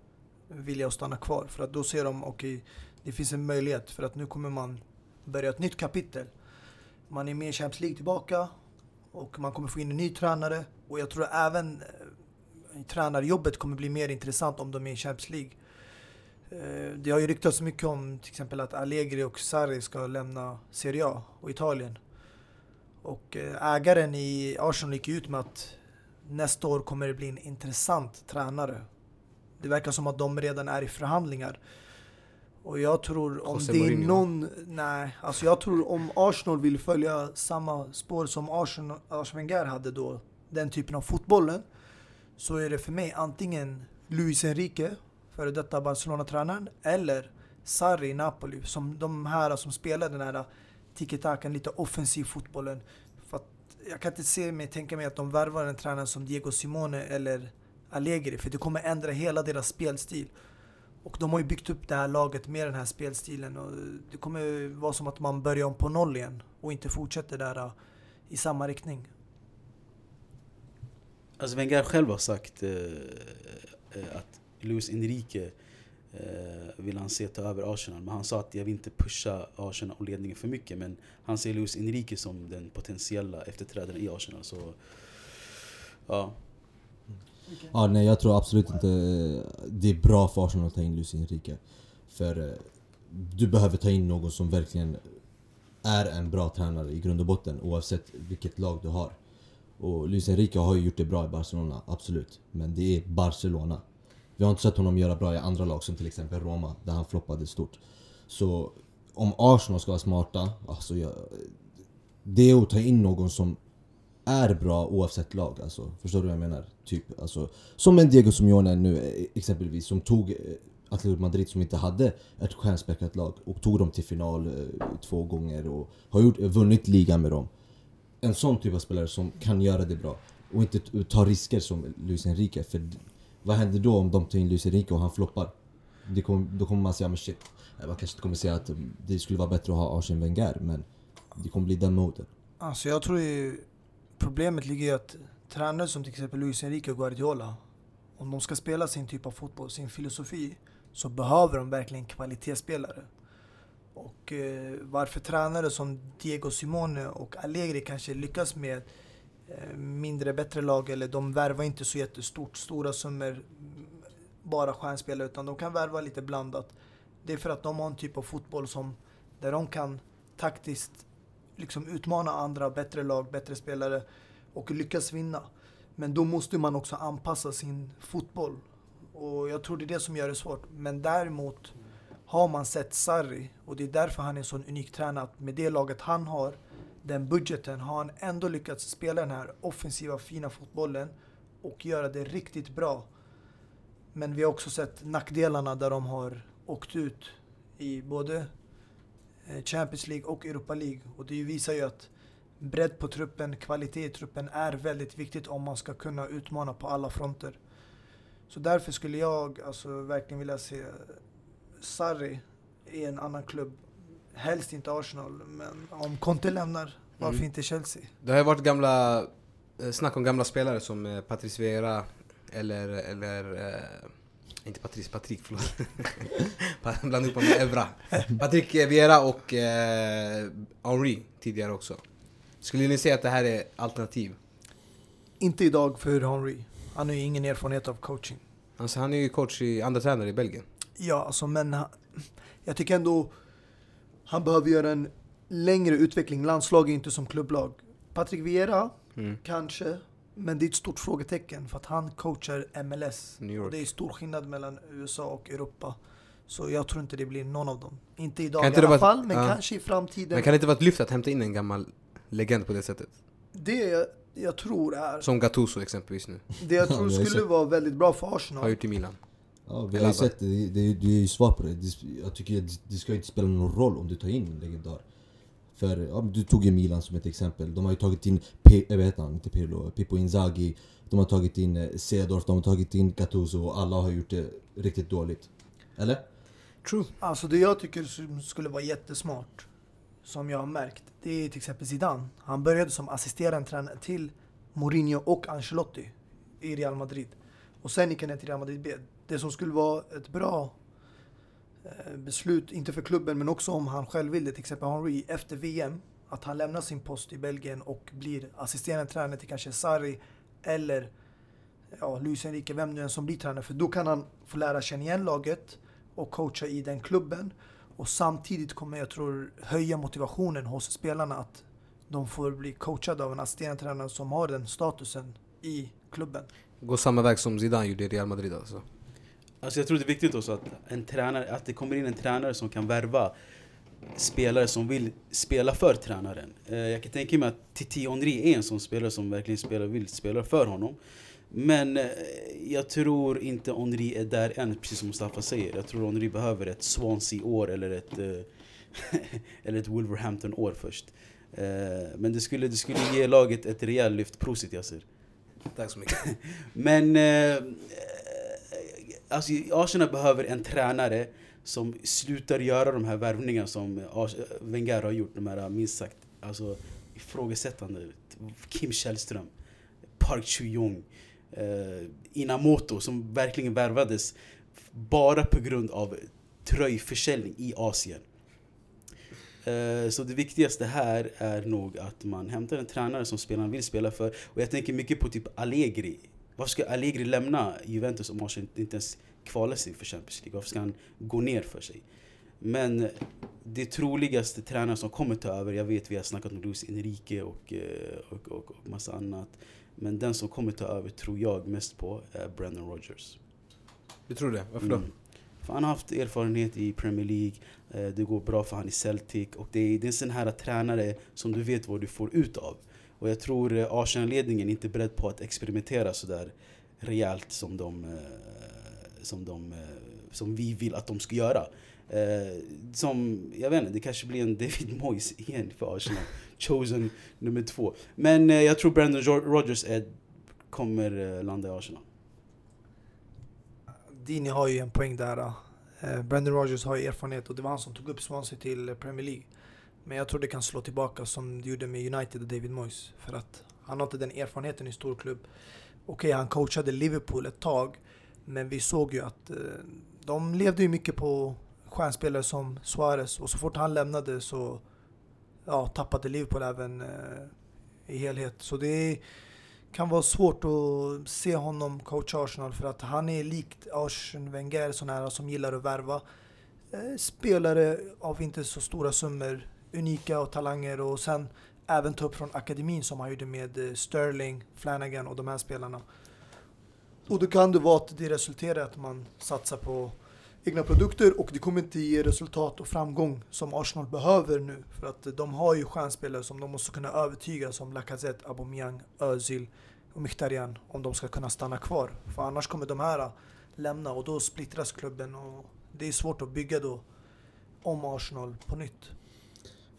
vilja stanna kvar. För att då ser de, okej, det finns en möjlighet. För att nu kommer man börja ett nytt kapitel. Man är med i Champions League tillbaka och man kommer få in en ny tränare. Och jag tror även eh, tränarjobbet kommer bli mer intressant om de är i Champions League. Eh, Det har ju ryktats mycket om till exempel att Allegri och Sarri ska lämna Serie A och Italien. Och eh, ägaren i Arsenal gick ut med att nästa år kommer det bli en intressant tränare. Det verkar som att de redan är i förhandlingar. Och jag tror om José det är någon... Nej, alltså jag tror om Arsenal vill följa samma spår som Arsenal, Arsene Wenger hade då, den typen av fotbollen, så är det för mig antingen Luis Enrique, före detta Barcelona-tränaren, eller Sarri i Napoli, som de här som spelar den här äh, tiki-takan, lite offensiv fotbollen. För att jag kan inte se mig, tänka mig att de värvar en tränare som Diego Simone eller Allegri, för det kommer ändra hela deras spelstil. Och de har ju byggt upp det här laget med den här spelstilen och det kommer vara som att man börjar om på noll igen och inte fortsätter där äh, i samma riktning. Alltså Wenger själv har sagt eh, att Luis Enrique eh, vill han se ta över Arsenal. Men han sa att jag vill inte pusha Arsenal och ledningen för mycket. Men han ser Luis Enrique som den potentiella efterträdaren i Arsenal. Så ja, Ja, nej jag tror absolut inte eh, det är bra för Arsenal att ta in Luis Enrique. För eh, du behöver ta in någon som verkligen är en bra tränare i grund och botten oavsett vilket lag du har. Och Luis Enrique har ju gjort det bra i Barcelona, absolut. Men det är Barcelona. Vi har inte sett honom göra bra i andra lag som till exempel Roma, där han floppade stort. Så om Arsenal ska vara smarta, alltså jag, det är att ta in någon som är bra oavsett lag. Alltså, förstår du vad jag menar? Typ, alltså, som en Diego Simeone nu exempelvis, som tog eh, Atletico Madrid som inte hade ett stjärnspäckat lag och tog dem till final eh, två gånger och har gjort, vunnit ligan med dem. En sån typ av spelare som kan göra det bra och inte ta risker som Luis Enrique. För vad händer då om de tar in Luis Enrique och han floppar? Det kom, då kommer man säga men shit, man kanske inte kommer säga att mm, det skulle vara bättre att ha Arsene Wenger men det kommer bli den moden. Alltså jag tror ju problemet ligger i att tränare som till exempel Luis Enrique och Guardiola, om de ska spela sin typ av fotboll, sin filosofi, så behöver de verkligen kvalitetsspelare. Och eh, varför tränare som Diego Simone och Allegri kanske lyckas med Eh, mindre bättre lag, eller de värvar inte så jättestort, stora summor, bara stjärnspelare, utan de kan värva lite blandat. Det är för att de har en typ av fotboll som, där de kan taktiskt liksom utmana andra, bättre lag, bättre spelare och lyckas vinna. Men då måste man också anpassa sin fotboll. Och jag tror det är det som gör det svårt. Men däremot har man sett Sarri, och det är därför han är en sån unik tränare, att med det laget han har, den budgeten, har han ändå lyckats spela den här offensiva, fina fotbollen och göra det riktigt bra. Men vi har också sett nackdelarna där de har åkt ut i både eh, Champions League och Europa League. Och det visar ju att bredd på truppen, kvalitet i truppen är väldigt viktigt om man ska kunna utmana på alla fronter. Så därför skulle jag alltså verkligen vilja se Sarri i en annan klubb. Helst inte Arsenal, men om Conte lämnar, varför Mm. inte Chelsea? Det har ju varit gamla, eh, snack om gamla spelare som eh, Patrice Vieira eller, eller eh, inte Patrice, Patrick förlåt. [LAUGHS] Blandade ihop med Evra. Patrick Vieira och eh, Henry tidigare också. Skulle ni säga att det här är alternativ? Inte idag för Henry. Han har ju ingen erfarenhet av coaching. Alltså han är ju coach i andra tränare i Belgien. Ja, alltså men han, jag tycker ändå han behöver göra en längre utveckling. Landslag är inte som klubblag. Patrick Vieira, Mm. kanske. Men det är ett stort frågetecken för att han coachar MLS. Och det är stor skillnad mellan USA och Europa. Så jag tror inte det blir någon av dem. Inte idag Kan i inte det alla fall, men ja. kanske i framtiden. Men kan det inte vara ett lyft att hämta in en gammal legend på det sättet? Det jag, jag tror är... Som Gattuso exempelvis nu. Det jag [LAUGHS] Ja, tror har skulle vara väldigt bra för Har Arsenal. gjort i Milan. Ja, vi har ju sett det, det, det, det är ju svar på det. Det- Jag tycker att det ska inte spela någon roll om du tar in en legendar. För, ja, du tog ju Milan som ett exempel. De har ju tagit in, P, jag vet han, inte Pirlo, Pippo Inzaghi. De har tagit in eh, Cedorf, de har tagit in Gattuso och alla har gjort det riktigt dåligt. Eller? True. Alltså det jag tycker skulle vara jättesmart, som jag har märkt, det är till exempel Zidane. Han började som assisterande tränare till Mourinho och Ancelotti i Real Madrid. Och sen gick han ner till Real Madrid B. Det som skulle vara ett bra eh, beslut, inte för klubben men också om han själv vill det, till exempel Henry efter VM, att han lämnar sin post i Belgien och blir assisterande tränare till kanske Sarri eller ja, Luis Enrique, vem nu än som blir tränare. För då kan han få lära känna igen laget och coacha i den klubben. Och samtidigt kommer jag tror höja motivationen hos spelarna att de får bli coachade av en assisterande tränare som har den statusen i klubben. Gå samma väg som Zidane gjorde i Real Madrid alltså. Alltså jag tror det är viktigt också att, en tränare, att det kommer in en tränare som kan värva spelare som vill spela för tränaren. Eh, jag kan tänka mig att Titi Henry är en sån spelare som verkligen spelar, vill spela för honom. Men eh, jag tror inte Henry är där än, precis som Mustafa säger. Jag tror Henry behöver ett Swansea-år eller ett, eh, [LAUGHS] eller ett Wolverhampton-år först. Men det skulle, det skulle ge laget ett rejält lyft. Prosit Yasser. Tack så mycket. [LAUGHS] Men alltså, Arsenal behöver en tränare som slutar göra de här värvningarna som Wenger har gjort. De här minst sagt alltså, ifrågasättande. Kim Källström, Park Chu-Jong, eh, Inamoto som verkligen värvades bara på grund av tröjförsäljning i Asien. Eh, Så det viktigaste här är nog att man hämtar en tränare som spelarna vill spela för. Och jag tänker mycket på typ Allegri. Varför ska Allegri lämna Juventus om Arsenal inte ens kvalar sig för Champions League? Varför ska han gå ner för sig? Men det troligaste tränaren som kommer ta över, jag vet vi har snackat om Luis Enrique och, eh, och, och, och massa annat. Men den som kommer ta över tror jag mest på är Brendan Rodgers. Du tror det? Varför då? Mm. För han har haft erfarenhet i Premier League, eh, det går bra för han i Celtic och det är, det är en sån här tränare som du vet vad du får ut av. Och jag tror eh, Arsenal-ledningen inte är beredd på att experimentera sådär rejält som de, eh, som, de, eh, som vi vill att de ska göra. Som, jag vet inte, det kanske blir en David [LAUGHS] Moyes igen för Arsenal. Chosen nummer två. Men jag tror Brandon Rogers är, kommer landa i Arsenal. Dini har ju en poäng där. Brandon Brendan har ju erfarenhet och det var han som tog upp Swansea till Premier League. Men jag tror det kan slå tillbaka som det gjorde med United och David Moyes. För att han har inte den erfarenheten i stor klubb. Okej, han coachade Liverpool ett tag. Men vi såg ju att eh, de levde ju mycket på stjärnspelare som Suarez. Och så fort han lämnade så ja, tappade Liverpool även eh, i helhet. Så det kan vara svårt att se honom coacha Arsenal för att han är likt Arsene Wenger, sån här som gillar att värva eh, spelare av inte så stora summor, unika och talanger och sen även ta upp från akademin som han gjorde med eh, Sterling, Flanagan och de här spelarna. Och då kan det vara att det resulterar i att man satsar på egna produkter och det kommer inte ge resultat och framgång som Arsenal behöver nu. För att eh, de har ju stjärnspelare som de måste kunna övertyga som Lacazette, Aubameyang, Özil och Mkhitaryan om de ska kunna stanna kvar. För annars kommer de här eh, lämna och då splittras klubben och det är svårt att bygga då om Arsenal på nytt.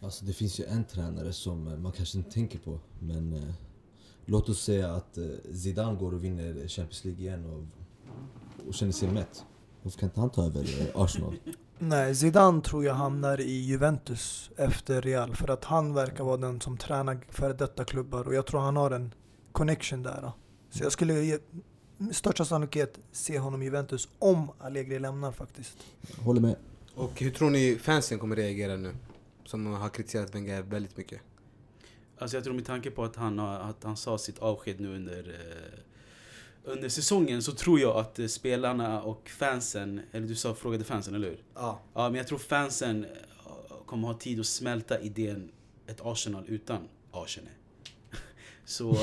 Alltså det finns ju en tränare som eh, man kanske inte tänker på, men eh, låt oss säga att eh, Zidane går och vinner Champions League igen och, och känner sig mätt. Varför kan inte han ta över eh, Arsenal? [LAUGHS] Nej, Zidane tror jag hamnar i Juventus efter Real för att han verkar vara den som tränar för detta klubbar och jag tror han har en connection där. då. Så jag skulle ge, med största sannolikhet se honom i Juventus om Allegri lämnar faktiskt. Håller med. Och hur tror ni fansen kommer reagera nu? Som har kritiserat Wenger väldigt mycket. Alltså jag tror med tanke på att han, har, att han sa sitt avsked nu under, eh, under säsongen så tror jag att eh, spelarna och fansen, eller du sa frågade fansen eller hur? Ja. Ja men jag tror fansen eh, kommer ha tid att smälta idén ett Arsenal utan Arsenal. [LAUGHS] Så... eh,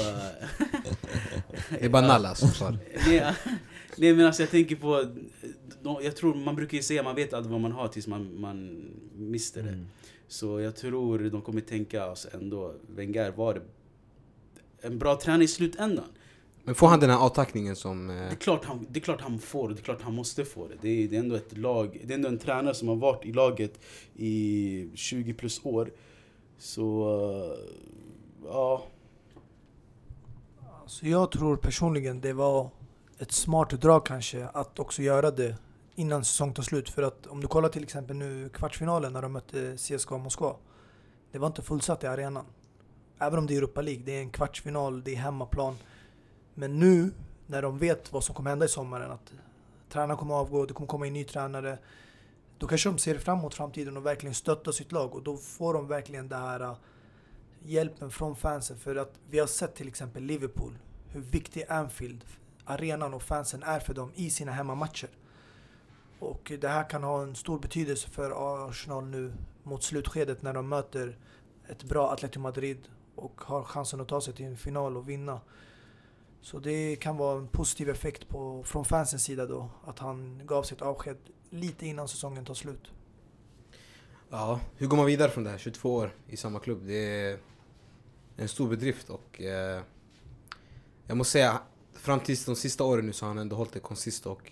[LAUGHS] Det är bara Nalla som sa det. [LAUGHS] nej, men alltså jag tänker på... Jag tror man brukar ju säga man vet aldrig vad man har tills man, man mister det. Mm. Så jag tror de kommer tänka alltså ändå, Wenger var det en bra tränare i slutändan. Men får han den här avtackningen som... Det Eh, är klart han, det är klart han får det, det är klart han måste få det. Det är, det är ändå ett lag, det är ändå en tränare som har varit i laget i 20 plus år. Så, eh, ja. Så jag tror personligen det var ett smart drag kanske att också göra det innan säsongen tar slut. För att om du kollar till exempel nu kvartsfinalen när de mötte CSKA Moskva. Det var inte fullsatt i arenan. Även om det är Europa League, det är en kvartsfinal, det är hemmaplan. Men nu när de vet vad som kommer hända i sommaren, att tränaren kommer avgå, det kommer komma in ny tränare. Då kanske de ser fram emot framtiden och verkligen stöttar sitt lag och då får de verkligen det här äh, hjälpen från fansen. För att vi har sett till exempel Liverpool, hur viktig Anfield, arenan och fansen är för dem i sina hemmamatcher. Och det här kan ha en stor betydelse för Arsenal nu mot slutskedet när de möter ett bra Atletico Madrid och har chansen att ta sig till en final och vinna. Så det kan vara en positiv effekt på, från fansens sida då, att han gav sitt avsked lite innan säsongen tar slut. ja, hur går man vidare från det här? 22 år i samma klubb. Det är en stor bedrift och... Eh, jag måste säga, fram till de sista åren nu så har han ändå hållit det konsist och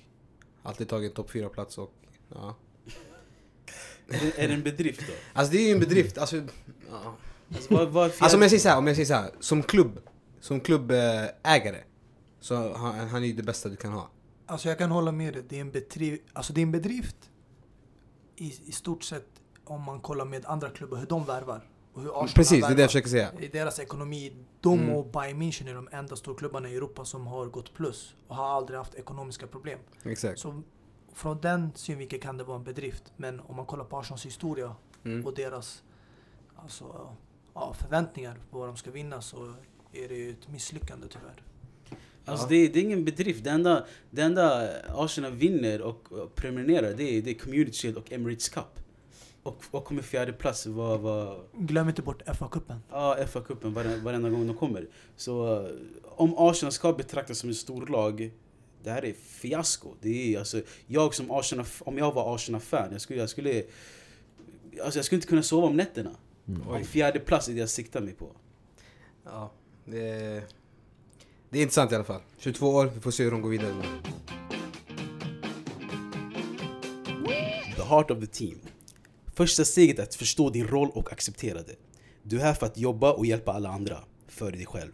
alltid tagit en topp 4-plats och... Ja. Är det, är det en bedrift då? [LAUGHS] Alltså det är ju en bedrift, alltså... Ja. Alltså, vad, vad Alltså om jag säger så här, om jag säger så här, som klubb, som klubbägare, så han, han är ju det bästa du kan ha. Alltså jag kan hålla med dig, det är en, bedriv, alltså det är en bedrift i, i stort sett om man kollar med andra klubbar, hur de värvar. Och hur Arsenal Precis, det är det jag försöker säga. I deras ekonomi, de Mm. och Bayern München är de enda storklubbarna i Europa som har gått plus och har aldrig haft ekonomiska problem. Exakt. Så från den synvinkeln kan det vara en bedrift. Men om man kollar på Arsenals historia Mm. och deras alltså, ja, förväntningar på vad de ska vinna så är det ju ett misslyckande tyvärr. Alltså Ja. det, är, det är ingen bedrift. Det enda, det enda Arsenal vinner och, och prenumererar det är, det är Community Shield och Emirates Cup. Och, och kommer fjärde plats var, var Glöm inte bort FA-cupen. ja, FA-cupen varenda, varenda gång de kommer. Så eh, om Arsenal ska betraktas som ett storlag, det här är fiasko. Det är alltså, jag som Arsenal, om jag var Arsenal-fan, jag skulle, jag skulle Alltså jag skulle inte kunna sova om nätterna. Mm. Om fjärde plats är det jag siktar mig på. Ja, det är, det är intressant i alla fall. 22 år, vi får se hur de går vidare. The heart of the team. Första steget är att förstå din roll och acceptera det. Du är här för att jobba och hjälpa alla andra, före dig själv.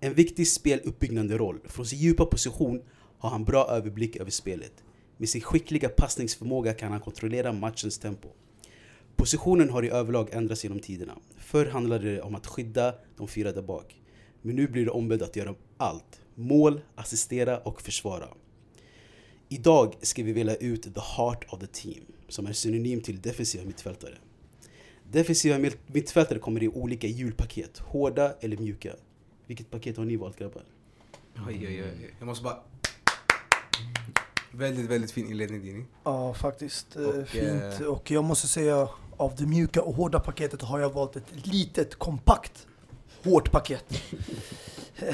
En viktig speluppbyggande roll. Från sin djupa position har han bra överblick över spelet. Med sin skickliga passningsförmåga kan han kontrollera matchens tempo. Positionen har i överlag ändrats genom tiderna. Förr handlade det om att skydda de fyra där bak. Men nu blir det ombedd att göra allt. Mål, assistera och försvara. Idag ska vi välja ut the heart of the team, som är synonym till defensiva mittfältare. Defensiva mitt- mittfältare kommer i olika hjulpaket, hårda eller mjuka. Vilket paket har ni valt grabbar? Oj, oj, oj. Jag måste bara... Väldigt, väldigt fin inledning Dini. Ja, faktiskt. eh, Och, fint. eh, Och jag måste säga, av det mjuka och hårda paketet har jag valt ett litet, kompakt, hårt paket.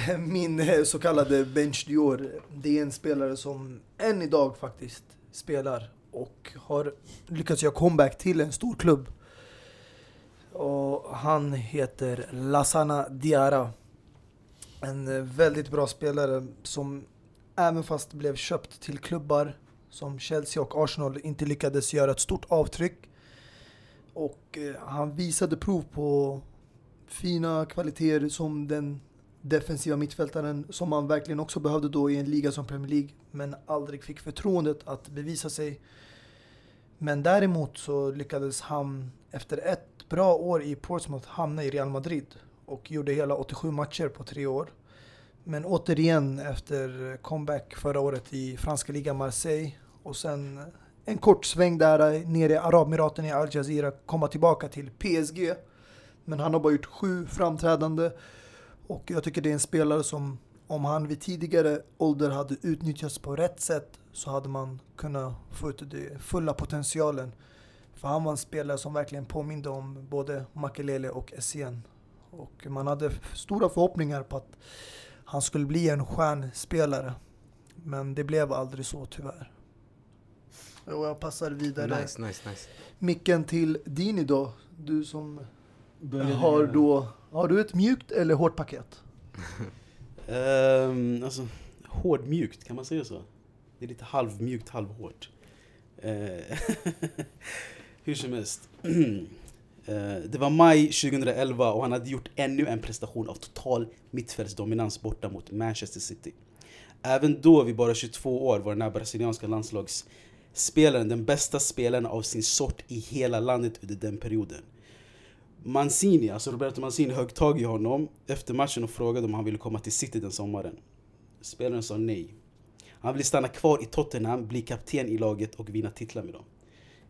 [LAUGHS] Min eh, så kallade Bench Dior, det är en spelare som än idag faktiskt spelar och har lyckats göra comeback till en stor klubb. Och han heter Lassana Diarra. En väldigt bra spelare som även fast blev köpt till klubbar som Chelsea och Arsenal inte lyckades göra ett stort avtryck. Och eh, han visade prov på fina kvaliteter som den defensiva mittfältaren som man verkligen också behövde då i en liga som Premier League men aldrig fick förtroendet att bevisa sig. Men däremot så lyckades han efter ett bra år i Portsmouth hamna i Real Madrid och gjorde hela 87 matcher på tre år. Men återigen efter comeback förra året i franska ligan Marseille och sen en kort sväng där nere i Arabemiraten i Al Jazeera komma tillbaka till PSG. Men han har bara gjort sju framträdande och jag tycker det är en spelare som om han vid tidigare ålder hade utnyttjats på rätt sätt så hade man kunnat få ut den fulla potentialen. För han var en spelare som verkligen påminde om både Makelele och Essien. Och man hade stora förhoppningar på att han skulle bli en stjärnspelare. Men det blev aldrig så tyvärr. Och jag passar vidare Nice, nice, nice. micken till Dini då. Du som har då, har du ett mjukt eller hårt paket? [LAUGHS] Ehm, alltså, hårdmjukt, kan man säga så? Det är lite halvmjukt, halvhårt. Eh, [LAUGHS] hur som helst. [CLEARS THROAT] Eh, det var maj 2011 och han hade gjort ännu en prestation av total mittfältsdominans borta mot Manchester City. Även då, vid bara 22 år, var den här brasilianska landslagsspelaren den bästa spelaren av sin sort i hela landet under den perioden. Mancini, alltså Roberto Mancini högg tag i honom efter matchen och frågade om han ville komma till City den sommaren. Spelaren sa nej. Han ville stanna kvar i Tottenham, bli kapten i laget och vinna titlar med dem.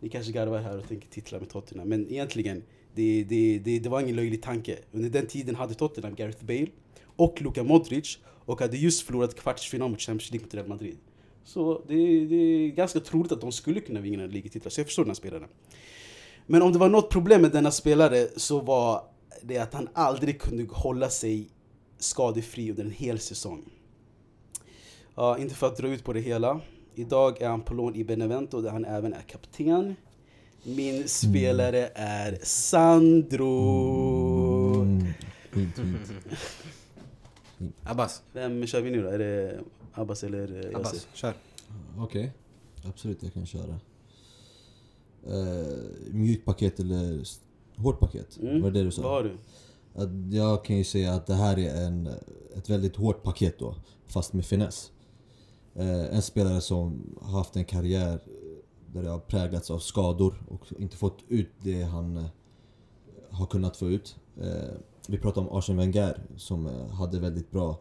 Ni kanske garvar här och tänker titlar med Tottenham, men egentligen, det, det, det, det var ingen löjlig tanke. Under den tiden hade Tottenham Gareth Bale och Luka Modric och hade just förlorat kvartsfinal mot Champions League mot Real Madrid. Så det, det är ganska troligt att de skulle kunna vinna ligatitlar, så jag förstår den här spelaren. Men om det var något problem med denna spelare så var det att han aldrig kunde hålla sig skadefri under en hel säsong. Ja, inte för att dra ut på det hela. Idag är han på lån i Benevento där han även är kapten. Min spelare är Sandro. Mm. Abbas, Vem kör vi nu då? Är det Abbas eller Yasser? Abbas, kör. Okej, absolut jag kan köra. Uh, mjukt paket eller hårt paket? Mm. Var det det du sa? Vad har du? Att jag kan ju säga att det här är en, ett väldigt hårt paket då, fast med finess. Eh, en spelare som har haft en karriär eh, där det har präglats av skador och inte fått ut det han eh, har kunnat få ut. Eh, vi pratar om Arsene Wenger som eh, hade väldigt bra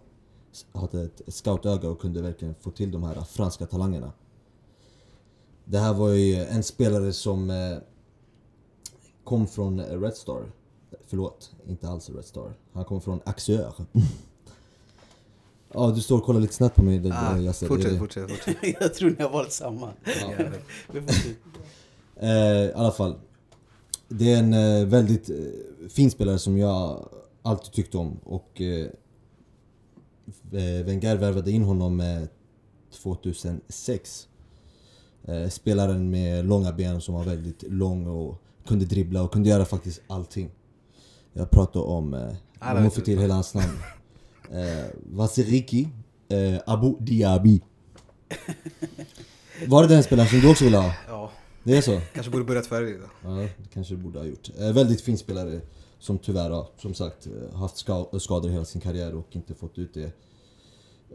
hade ett scoutöga och kunde verkligen få till de här franska talangerna. Det här var ju en spelare som eh, kom från Red Star. Förlåt, inte alls Red Star. Han kom från Axeur. Ja, du står och kollar lite snett på mig Ah, Yasser. Är fortsätt, det- fortsätt, fortsätt. [LAUGHS] jag tror ni har valt samma. Ja. Eh, I alla fall. Det är en eh, väldigt eh, fin spelare som jag alltid tyckt om och eh, eh, Wenger värvade in honom eh, 2006. Eh, spelaren med långa ben som var väldigt lång och kunde dribbla och kunde göra faktiskt allting. Jag pratar om, eh, Alla jag må vet få vem till hela hans namn. Eh, Vasiriki eh, Abu Diaby. Var det den spelaren som du också ville ha? Ja, Det är så? kanske borde börjat före dig då. Ja, det kanske du borde ha gjort. Eh, väldigt fin spelare som tyvärr har, som sagt, eh, haft ska skador hela sin karriär och inte fått ut det.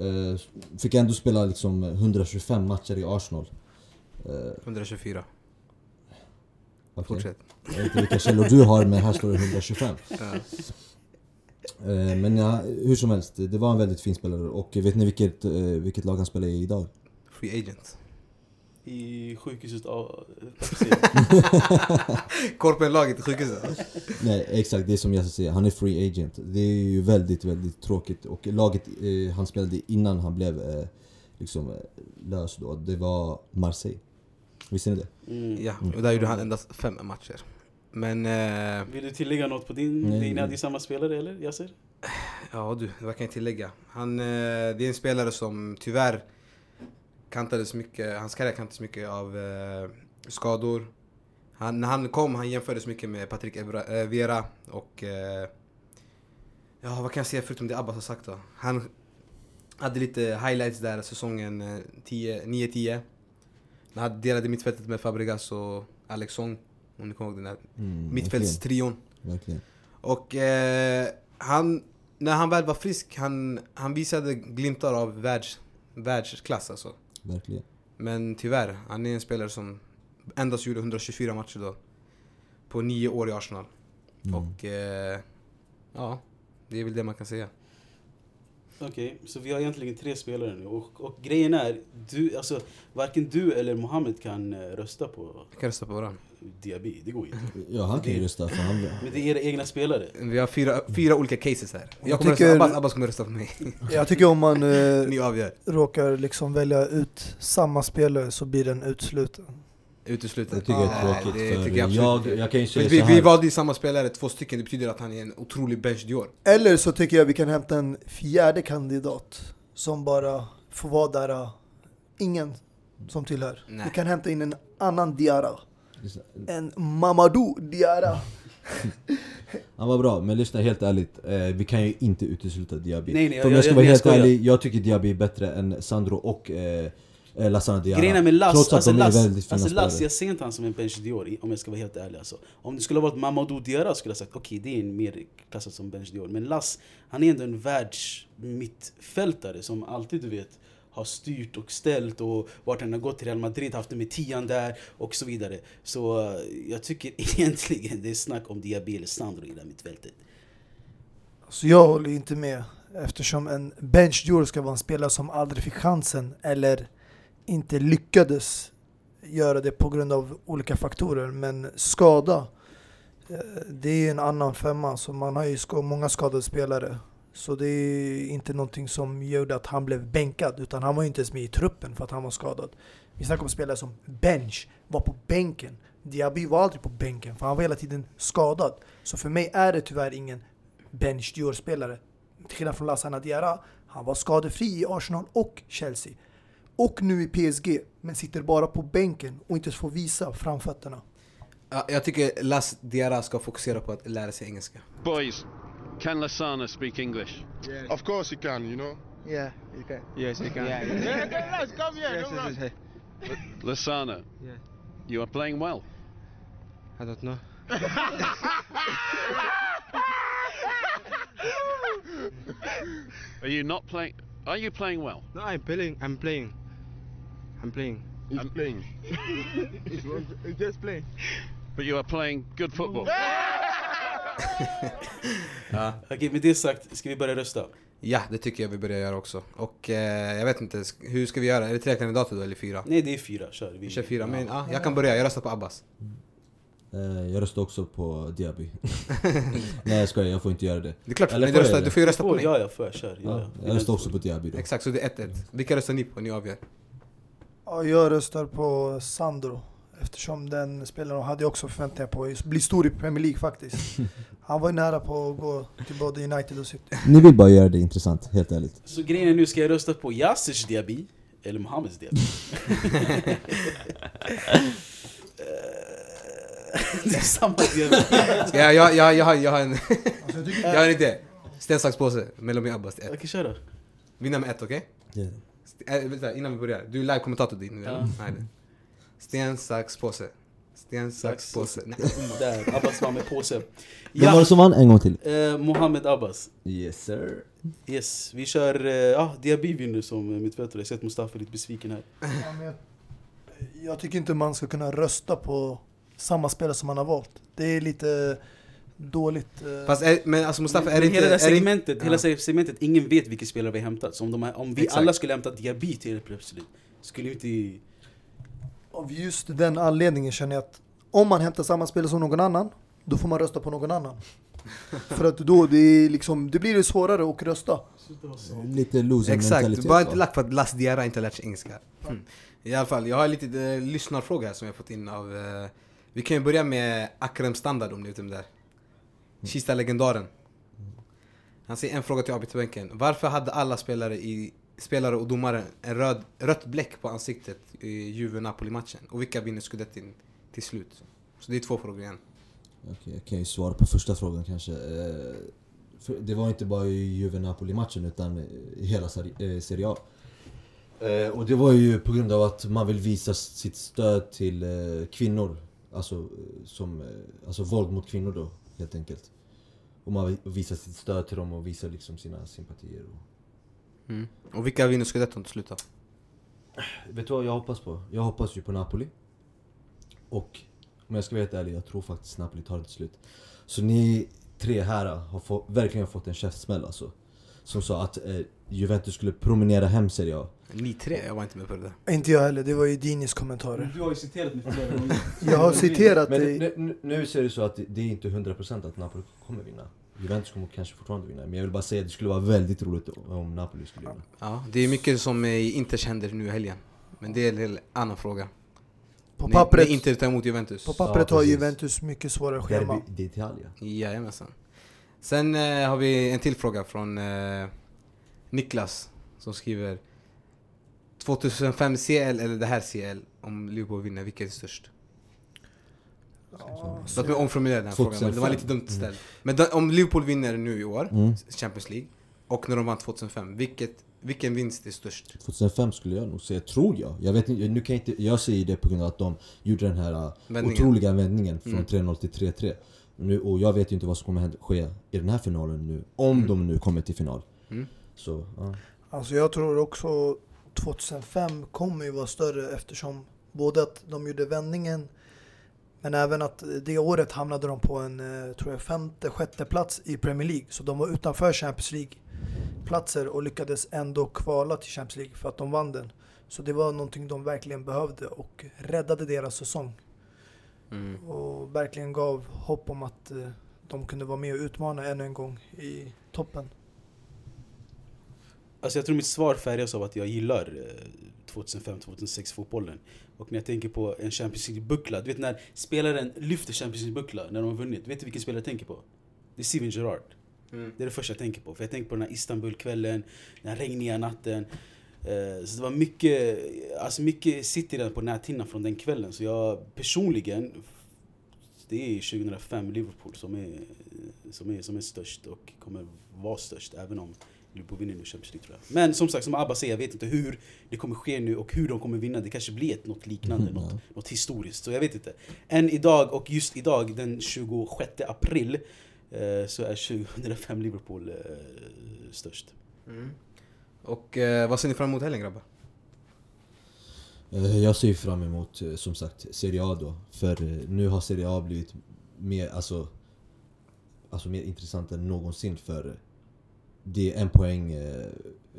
Eh, fick ändå spela liksom 125 matcher i Arsenal. Eh, 124. okej. Fortsätt. Jag vet inte vilka källor du har men här står det 125. [LAUGHS] Ja. Eh, men ja, hur som helst, det var en väldigt fin spelare. Och vet ni vilket, eh, vilket lag han spelar i idag? Free agent. I sjukhuset av... [LAUGHS] Korpenlaget i sjukhuset. Nej exakt, det är som jag säger, han är free agent. Det är ju väldigt, väldigt tråkigt. Och laget eh, han spelade innan han blev eh, liksom eh, lös då, det var Marseille. Visste ni det? Mm. Ja, och där gjorde han endast fem matcher. Men, eh, Vill du tillägga något på din... Nej. Hade ju samma spelare eller Yasser? ja du, vad kan jag tillägga? Han, eh, det är en spelare som tyvärr kantades mycket, hans karriär kantades mycket av eh, skador. Han, när han kom, han jämfördes mycket med Patrick Evra, eh, Vera och... Eh, ja, vad kan jag säga förutom det Abbas har sagt då? Han hade lite highlights där säsongen eh, 10 9-10. När han delade mittfältet med Fabregas och Alex Song. Om ni kommer ihåg den där Mm, mittfältstrion. Verkligen. Och eh, han, när han väl var frisk, han, han visade glimtar av världs, världsklass alltså. Verkligen. Men tyvärr, han är en spelare som endast gjorde 124 matcher då. På nio år i Arsenal. Mm. Och eh, ja, det är väl det man kan säga. Okej, så vi har egentligen tre spelare nu. Och, och grejen är, du, alltså, varken du eller Mohammed kan eh, rösta på Jag kan rösta på varandra. Diaby. Det går inte. Ja, han kan ju rösta för han... Men det är era egna spelare. Vi har fyra, fyra olika cases här. Jag Jag kommer tycker- rösta, Abbas, Abbas kommer rösta på mig. [LAUGHS] Jag tycker om man eh, råkar liksom välja ut samma spelare så blir den utsluten. Uteslutet. Det tycker jag är Nej, tråkigt. det för tycker jag jag, absolut jag, kan ju säga vi, vi valde ju samma spelare, två stycken, det betyder att han är en otrolig bench Dior. Eller så tycker jag vi kan hämta en fjärde kandidat som bara får vara där, uh, ingen som tillhör. Nej. Vi kan hämta in en annan Diarra. En Mamadou Diarra. [LAUGHS] Han var bra, men lyssna helt ärligt. Eh, vi kan ju inte utesluta Diaby. Nej, nej, För om jag- jag ska jag- vara jag helt skojar. ärlig, jag tycker Diaby är bättre än Sandro och eh, Lassana Diarra. Grejen med Lass, Trots att alltså, de är Lass, väldigt fina alltså Lass, jag ser inte han som en bench Dior om jag ska vara helt ärlig alltså. Om det skulle ha varit Mamadou Diarra skulle jag sagt okej det är en mer klassad som bench Dior. Men Lass, han är ändå en världsmittfältare som alltid du vet har styrt och ställt och vart han har gått till Real Madrid, haft det med tian där och så vidare. Så eh, jag tycker [LAUGHS] egentligen det är snack om Diaby eller Sandro i det här mittfältet. Så jag håller inte med. Eftersom en bench Dior ska vara en spelare som aldrig fick chansen eller inte lyckades göra det på grund av olika faktorer. Men skada, eh, det är en annan femma. Så man har ju många skadade spelare. Så det är inte någonting som gjorde att han blev bänkad. Utan han var ju inte ens med i truppen för att han var skadad. Vi snackar om spelare som bench, var på bänken. Diaby var aldrig på bänken för han var hela tiden skadad. Så för mig är det tyvärr ingen bench Dior-spelare. Till skillnad från Lassana Diarra, han var skadefri i Arsenal och Chelsea. Och nu i PSG, men sitter bara på bänken och inte får visa framfötterna. Ja, jag tycker Las Diarra ska fokusera på att lära sig engelska. Boys, can Lasana speak English? Of course you can, you know. Yeah, you can. Yes, you can. Yeah, Yeah, let's come here. yes, don't yes, yes. Lasana, Yeah. you are playing well. I don't know. [LAUGHS] Are you not playing? Are you playing well? No, I'm playing. I'm playing. I'm playing. He's playing. [LAUGHS] he's, he's just playing. But you are playing good football. [LAUGHS] Okej, med det sagt, ska vi börja rösta? Ja, det tycker jag vi börjar göra också. Och eh, jag vet inte, hur ska vi göra? Är det tre kandidater då eller fyra? Nej, det är fyra. Kör. Vi kör fyra, men ja, jag kan börja. Jag röstar på Abbas. Eh, jag röstar också på Diaby. [LAUGHS] Nej jag skojar, jag får inte göra det. Det är klart, Eller men du, jag röstar, du får ju rösta på mig. ja, ja, får jag? Kör. Ja, Ja, ja. jag röstar också på Diaby då. Exakt, så det är 1-1. Vilka röstar ni på? Ni avgör. Ja, jag röstar på Sandro. Eftersom den spelaren hade jag också förväntningar på att bli stor i Premier League faktiskt. [LAUGHS] Han var ju nära på att gå till både United och City. Ni vill bara göra det intressant, helt ärligt. Så grejen är nu, ska jag rösta på Yassirs Diaby eller Mohammeds Diaby? [LAUGHS] Det är samma Diaby. Ska jag, jag, jag, har, jag, har en, jag har en idé. Sten, sax, påse. Och Abbas. Okej, kör då. Vinna med ett, okej? St- äh, vänta, innan vi börjar. Du är live-kommentator din nu, Ja. Nej, nej. Sten, sax, påse. Sten, sax, påse. Nej. Där, Abbas var med påse. [LAUGHS] Vem var det som vann? En gång till. eh, Mohammed Abbas. Yes sir. Yes, vi kör... eh, Ja, Diaby vinner som eh, mittfältare. Jag ser att Mustafa är lite besviken här. Ja, jag, jag tycker inte man ska kunna rösta på samma spelare som man har valt. Det är lite dåligt. eh, Fast är, men alltså Mustafa, är det Men inte... hela det är det- segmentet, Ja. hela segmentet, ingen vet vilka spelare vi har hämtat. Så om, de om vi Exakt. alla skulle hämta Diaby till helt plötsligt, skulle vi inte... Av just den anledningen känner jag att om man hämtar samma spelare som någon annan, då får man rösta på någon annan. [LAUGHS] För att då det är liksom, det blir det svårare att rösta. Lite loser Exakt, mentalitet bara inte lack för att Las Diarra inte har lärt sig engelska. Mm. I alla fall, jag har lite eh, lyssnarfråga här som jag fått in av... Eh, vi kan ju börja med Akrem Standard om ni vet vem det är. Kista-legendaren. Han säger en fråga till avbytarbänken. Varför hade alla spelare, i, spelare och domare en röd, rött bläck på ansiktet i Juve-Napoli-matchen? Och vilka vinner scudettin till slut? Så det är två frågor igen. Okej, jag kan ju svara på första frågan kanske. Eh, det var inte bara i Juve-Napoli-matchen utan i hela eh, Serie A. Eh, och det var ju på grund av att man vill visa sitt stöd till kvinnor. Alltså, som, alltså våld mot kvinnor då, helt enkelt. Och man vill visa sitt stöd till dem och visa liksom sina sympatier. Och... Mm. Och vilka vinner scudetton till slut då? Vet du vad jag hoppas på? Jag hoppas ju på Napoli. Och om jag ska vara helt ärlig, jag tror faktiskt Napoli tar det till slut. Så ni tre här har få, verkligen fått en käftsmäll alltså. Som sa att eh, Juventus skulle promenera hem Serie A. Ni tre, jag var inte med på det där. Inte jag heller, det var ju Dinis kommentarer. Du har ju citerat mig flera gånger. [LAUGHS] Jag har citerat Men dig. nu, nu, ser det så att det, det är inte 100% att Napoli kommer vinna. Juventus kommer kanske fortfarande vinna. Men jag vill bara säga att det skulle vara väldigt roligt om Napoli skulle vinna. Ja, det är mycket som är i Inters händer nu i helgen. Men det är en annan fråga. På Ni- pappret, ni inte ta emot Juventus. på pappret Ja, har. Juventus mycket svårare schema. Derby d'Italia. Jajamensan. Sen eh, har vi en till fråga från eh, Niklas som skriver 2005 CL eller det här CL om Liverpool vinner, vilket är störst? Ja, Låt mig omformulera den här frågan, men det var 2005. lite dumt ställt. Men då, om Liverpool vinner nu i år, Mm. Champions League, och när de vann 2005, vilket, vilken vinst är störst? 2005 skulle jag nog säga, tror jag. Jag vet nu kan jag inte, jag säger det på grund av att de gjorde den här uh, Vändningen. otroliga vändningen från Mm. 3-0 till 3-3. Nu, och jag vet ju inte vad som kommer ske i den här finalen nu, om Mm. de nu kommer till final. Mm. Så, ja. Alltså jag tror också 2005 kommer ju vara större eftersom både att de gjorde vändningen men även att det året hamnade de på en eh, tror jag, femte, sjätte plats i Premier League. Så de var utanför Champions League-platser och lyckades ändå kvala till Champions League för att de vann den. Så det var någonting de verkligen behövde och räddade deras säsong. Mm. Och verkligen gav hopp om att eh, de kunde vara med och utmana ännu en gång i toppen. Alltså jag tror mitt svar färgas av att jag gillar eh, 2005-2006 fotbollen. Och när jag tänker på en Champions League-buckla, du vet när spelaren lyfter Champions League-buckla när de har vunnit. Vet du vilken spelare jag tänker på? Det är Steven Gerrard. Mm. Det är det första jag tänker på. För jag tänker på den här Istanbul-kvällen, den här regniga natten. Eh, Så det var mycket, alltså mycket sitter redan på näthinnan från den kvällen. Så jag personligen, det är 2005 Liverpool som är, som är, som är störst och kommer vara störst även om Liverpool vinner nu Champions League tror jag. Men som sagt, som Abba säger, jag vet inte hur det kommer ske nu och hur de kommer vinna. Det kanske blir ett, något liknande, Mm, något, något historiskt. Så jag vet inte. Än idag, och just idag den 26 april, eh, så är 2005 Liverpool eh, störst. Mm. Och eh, vad ser ni fram emot helgen grabbar? Eh, Jag ser fram emot, eh, som sagt, Serie A då. För eh, nu har Serie A blivit mer, alltså, alltså mer intressant än någonsin för det är en poäng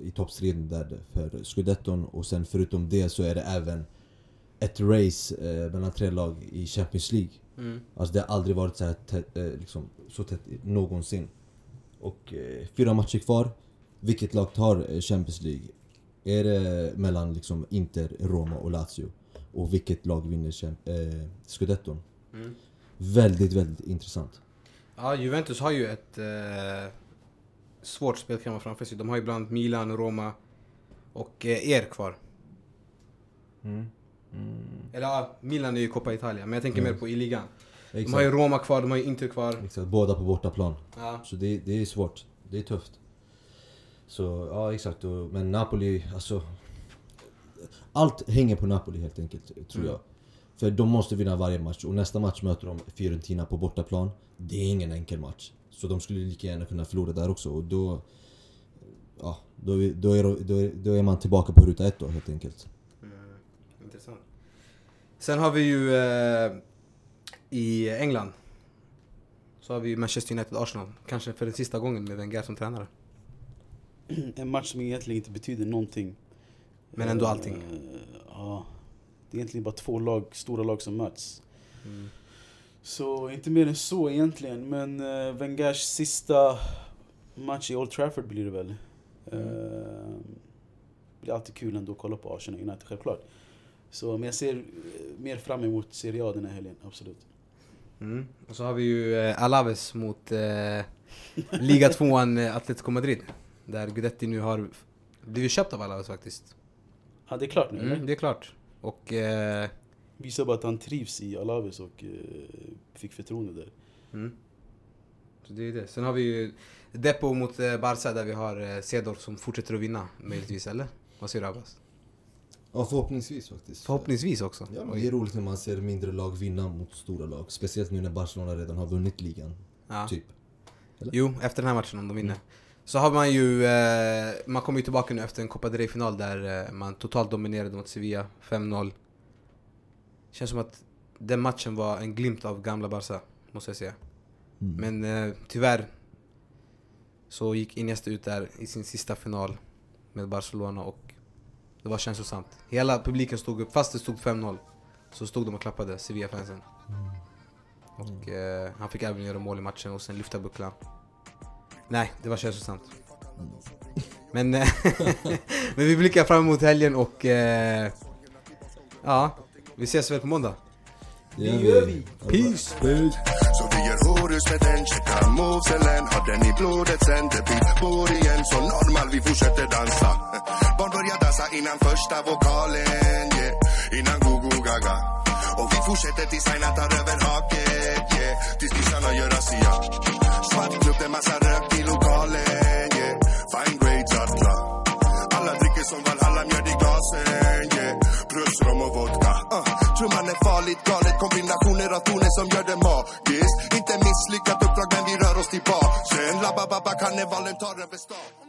i toppstriden där för Scudetton och sen förutom det så är det även ett race mellan tre lag i Champions League. Mm. Alltså det har aldrig varit så här tätt, liksom, så tätt någonsin. Och fyra matcher kvar. Vilket lag tar eh, Champions League? Är det mellan liksom Inter, Roma och Lazio? Och vilket lag vinner eh, Scudetton? Mm. Väldigt, väldigt intressant. Ja, Juventus har ju ett eh, svårt spelschema framför sig. De har ju bland annat Milan, Roma och eh, er kvar. Eller ja, Milan är ju Coppa Italia, men jag tänker Mm. mer på i ligan. De Exakt. har ju Roma kvar, de har ju Inter kvar. exakt. Båda på bortaplan. Ja. Så det, det är svårt. Det är tufft. Så ja, exakt. Och, men Napoli, alltså... Allt hänger på Napoli helt enkelt, tror Mm. jag. För de måste vinna varje match och nästa match möter de Fiorentina på bortaplan. Det är ingen enkel match. Så de skulle lika gärna kunna förlora där också och då... Ja, då, är- då, är, då, är, då är man tillbaka på ruta ett då helt enkelt. Mm, intressant. Sen har vi ju eh, i England så har vi ju Manchester United-Arsenal. Kanske för den sista gången med Wenger som tränare. [CLEARS THROAT] En match som egentligen inte betyder någonting. Men ändå allting. Eh, Ja. Det är egentligen bara två lag, stora lag som möts. Mm. Så inte mer än så egentligen. Men uh, Wengers sista match i Old Trafford blir det väl. Mm. Uh, det är alltid kul ändå att kolla på Arsenal United, självklart. Så, men jag ser eh, mer fram emot Serie A den här helgen, absolut. Mm. Och så har vi ju eh, Alaves mot eh, Liga 2an eh, Atletico Madrid. Där Guidetti nu har blivit köpt av Alaves faktiskt. Ja, det är klart nu Mm, eller? det är klart. Och eh, Visar bara att han trivs i Alaves och uh, fick förtroende där. Mm. Så det är det. Sen har vi ju Depo mot eh, Barca där vi har eh, Cedor som fortsätter att vinna möjligtvis, eller? Vad säger du Abbas? Ja, förhoppningsvis faktiskt. Förhoppningsvis också. Ja, men det är roligt när man ser mindre lag vinna mot stora lag. Speciellt nu när Barcelona redan har vunnit ligan. Ja. Typ. Jo, efter den här matchen om de vinner. Så har man ju, eh, man kommer ju tillbaka nu efter en Copa del Rey-final där eh, man totalt dominerade mot Sevilla, 5-0. Känns som att den matchen var en glimt av gamla Barca, måste jag säga. Mm. Men eh, tyvärr så gick Iniesta ut där i sin sista final med Barcelona och det var känslosamt. Hela publiken stod upp, fast det stod 5-0 så stod de och klappade Sevilla-fansen. Och eh, han fick även göra mål i matchen och sen lyfta bucklan. Nej, det var känslosamt. Men, eh, [LAUGHS] men vi blickar fram emot helgen och eh, ja, Vi ses väl på måndag? Det gör vi. Peace! Peace! Så vi gör horus med den, checkar movesen Har den i blodet sen det blir bor igen Så normal, vi fortsätter dansa [LAUGHS] Barn börjar dansa innan första vokalen yeah. Innan go-go gaga och vi fortsätter tills Aina tar över haket yeah. Tills kissarna gör razzia Svart klubb, det är massa rök i lokalen yeah. Fine grades, atla Alla dricker som Valhalla, mjöd i glasen yeah. Plus rom och vodka uh. Trumman är farligt galet Kombinationer av toner som gör det magiskt Inte misslyckat uppdrag men vi rör oss till basen Labba babba karnevalen tar över stan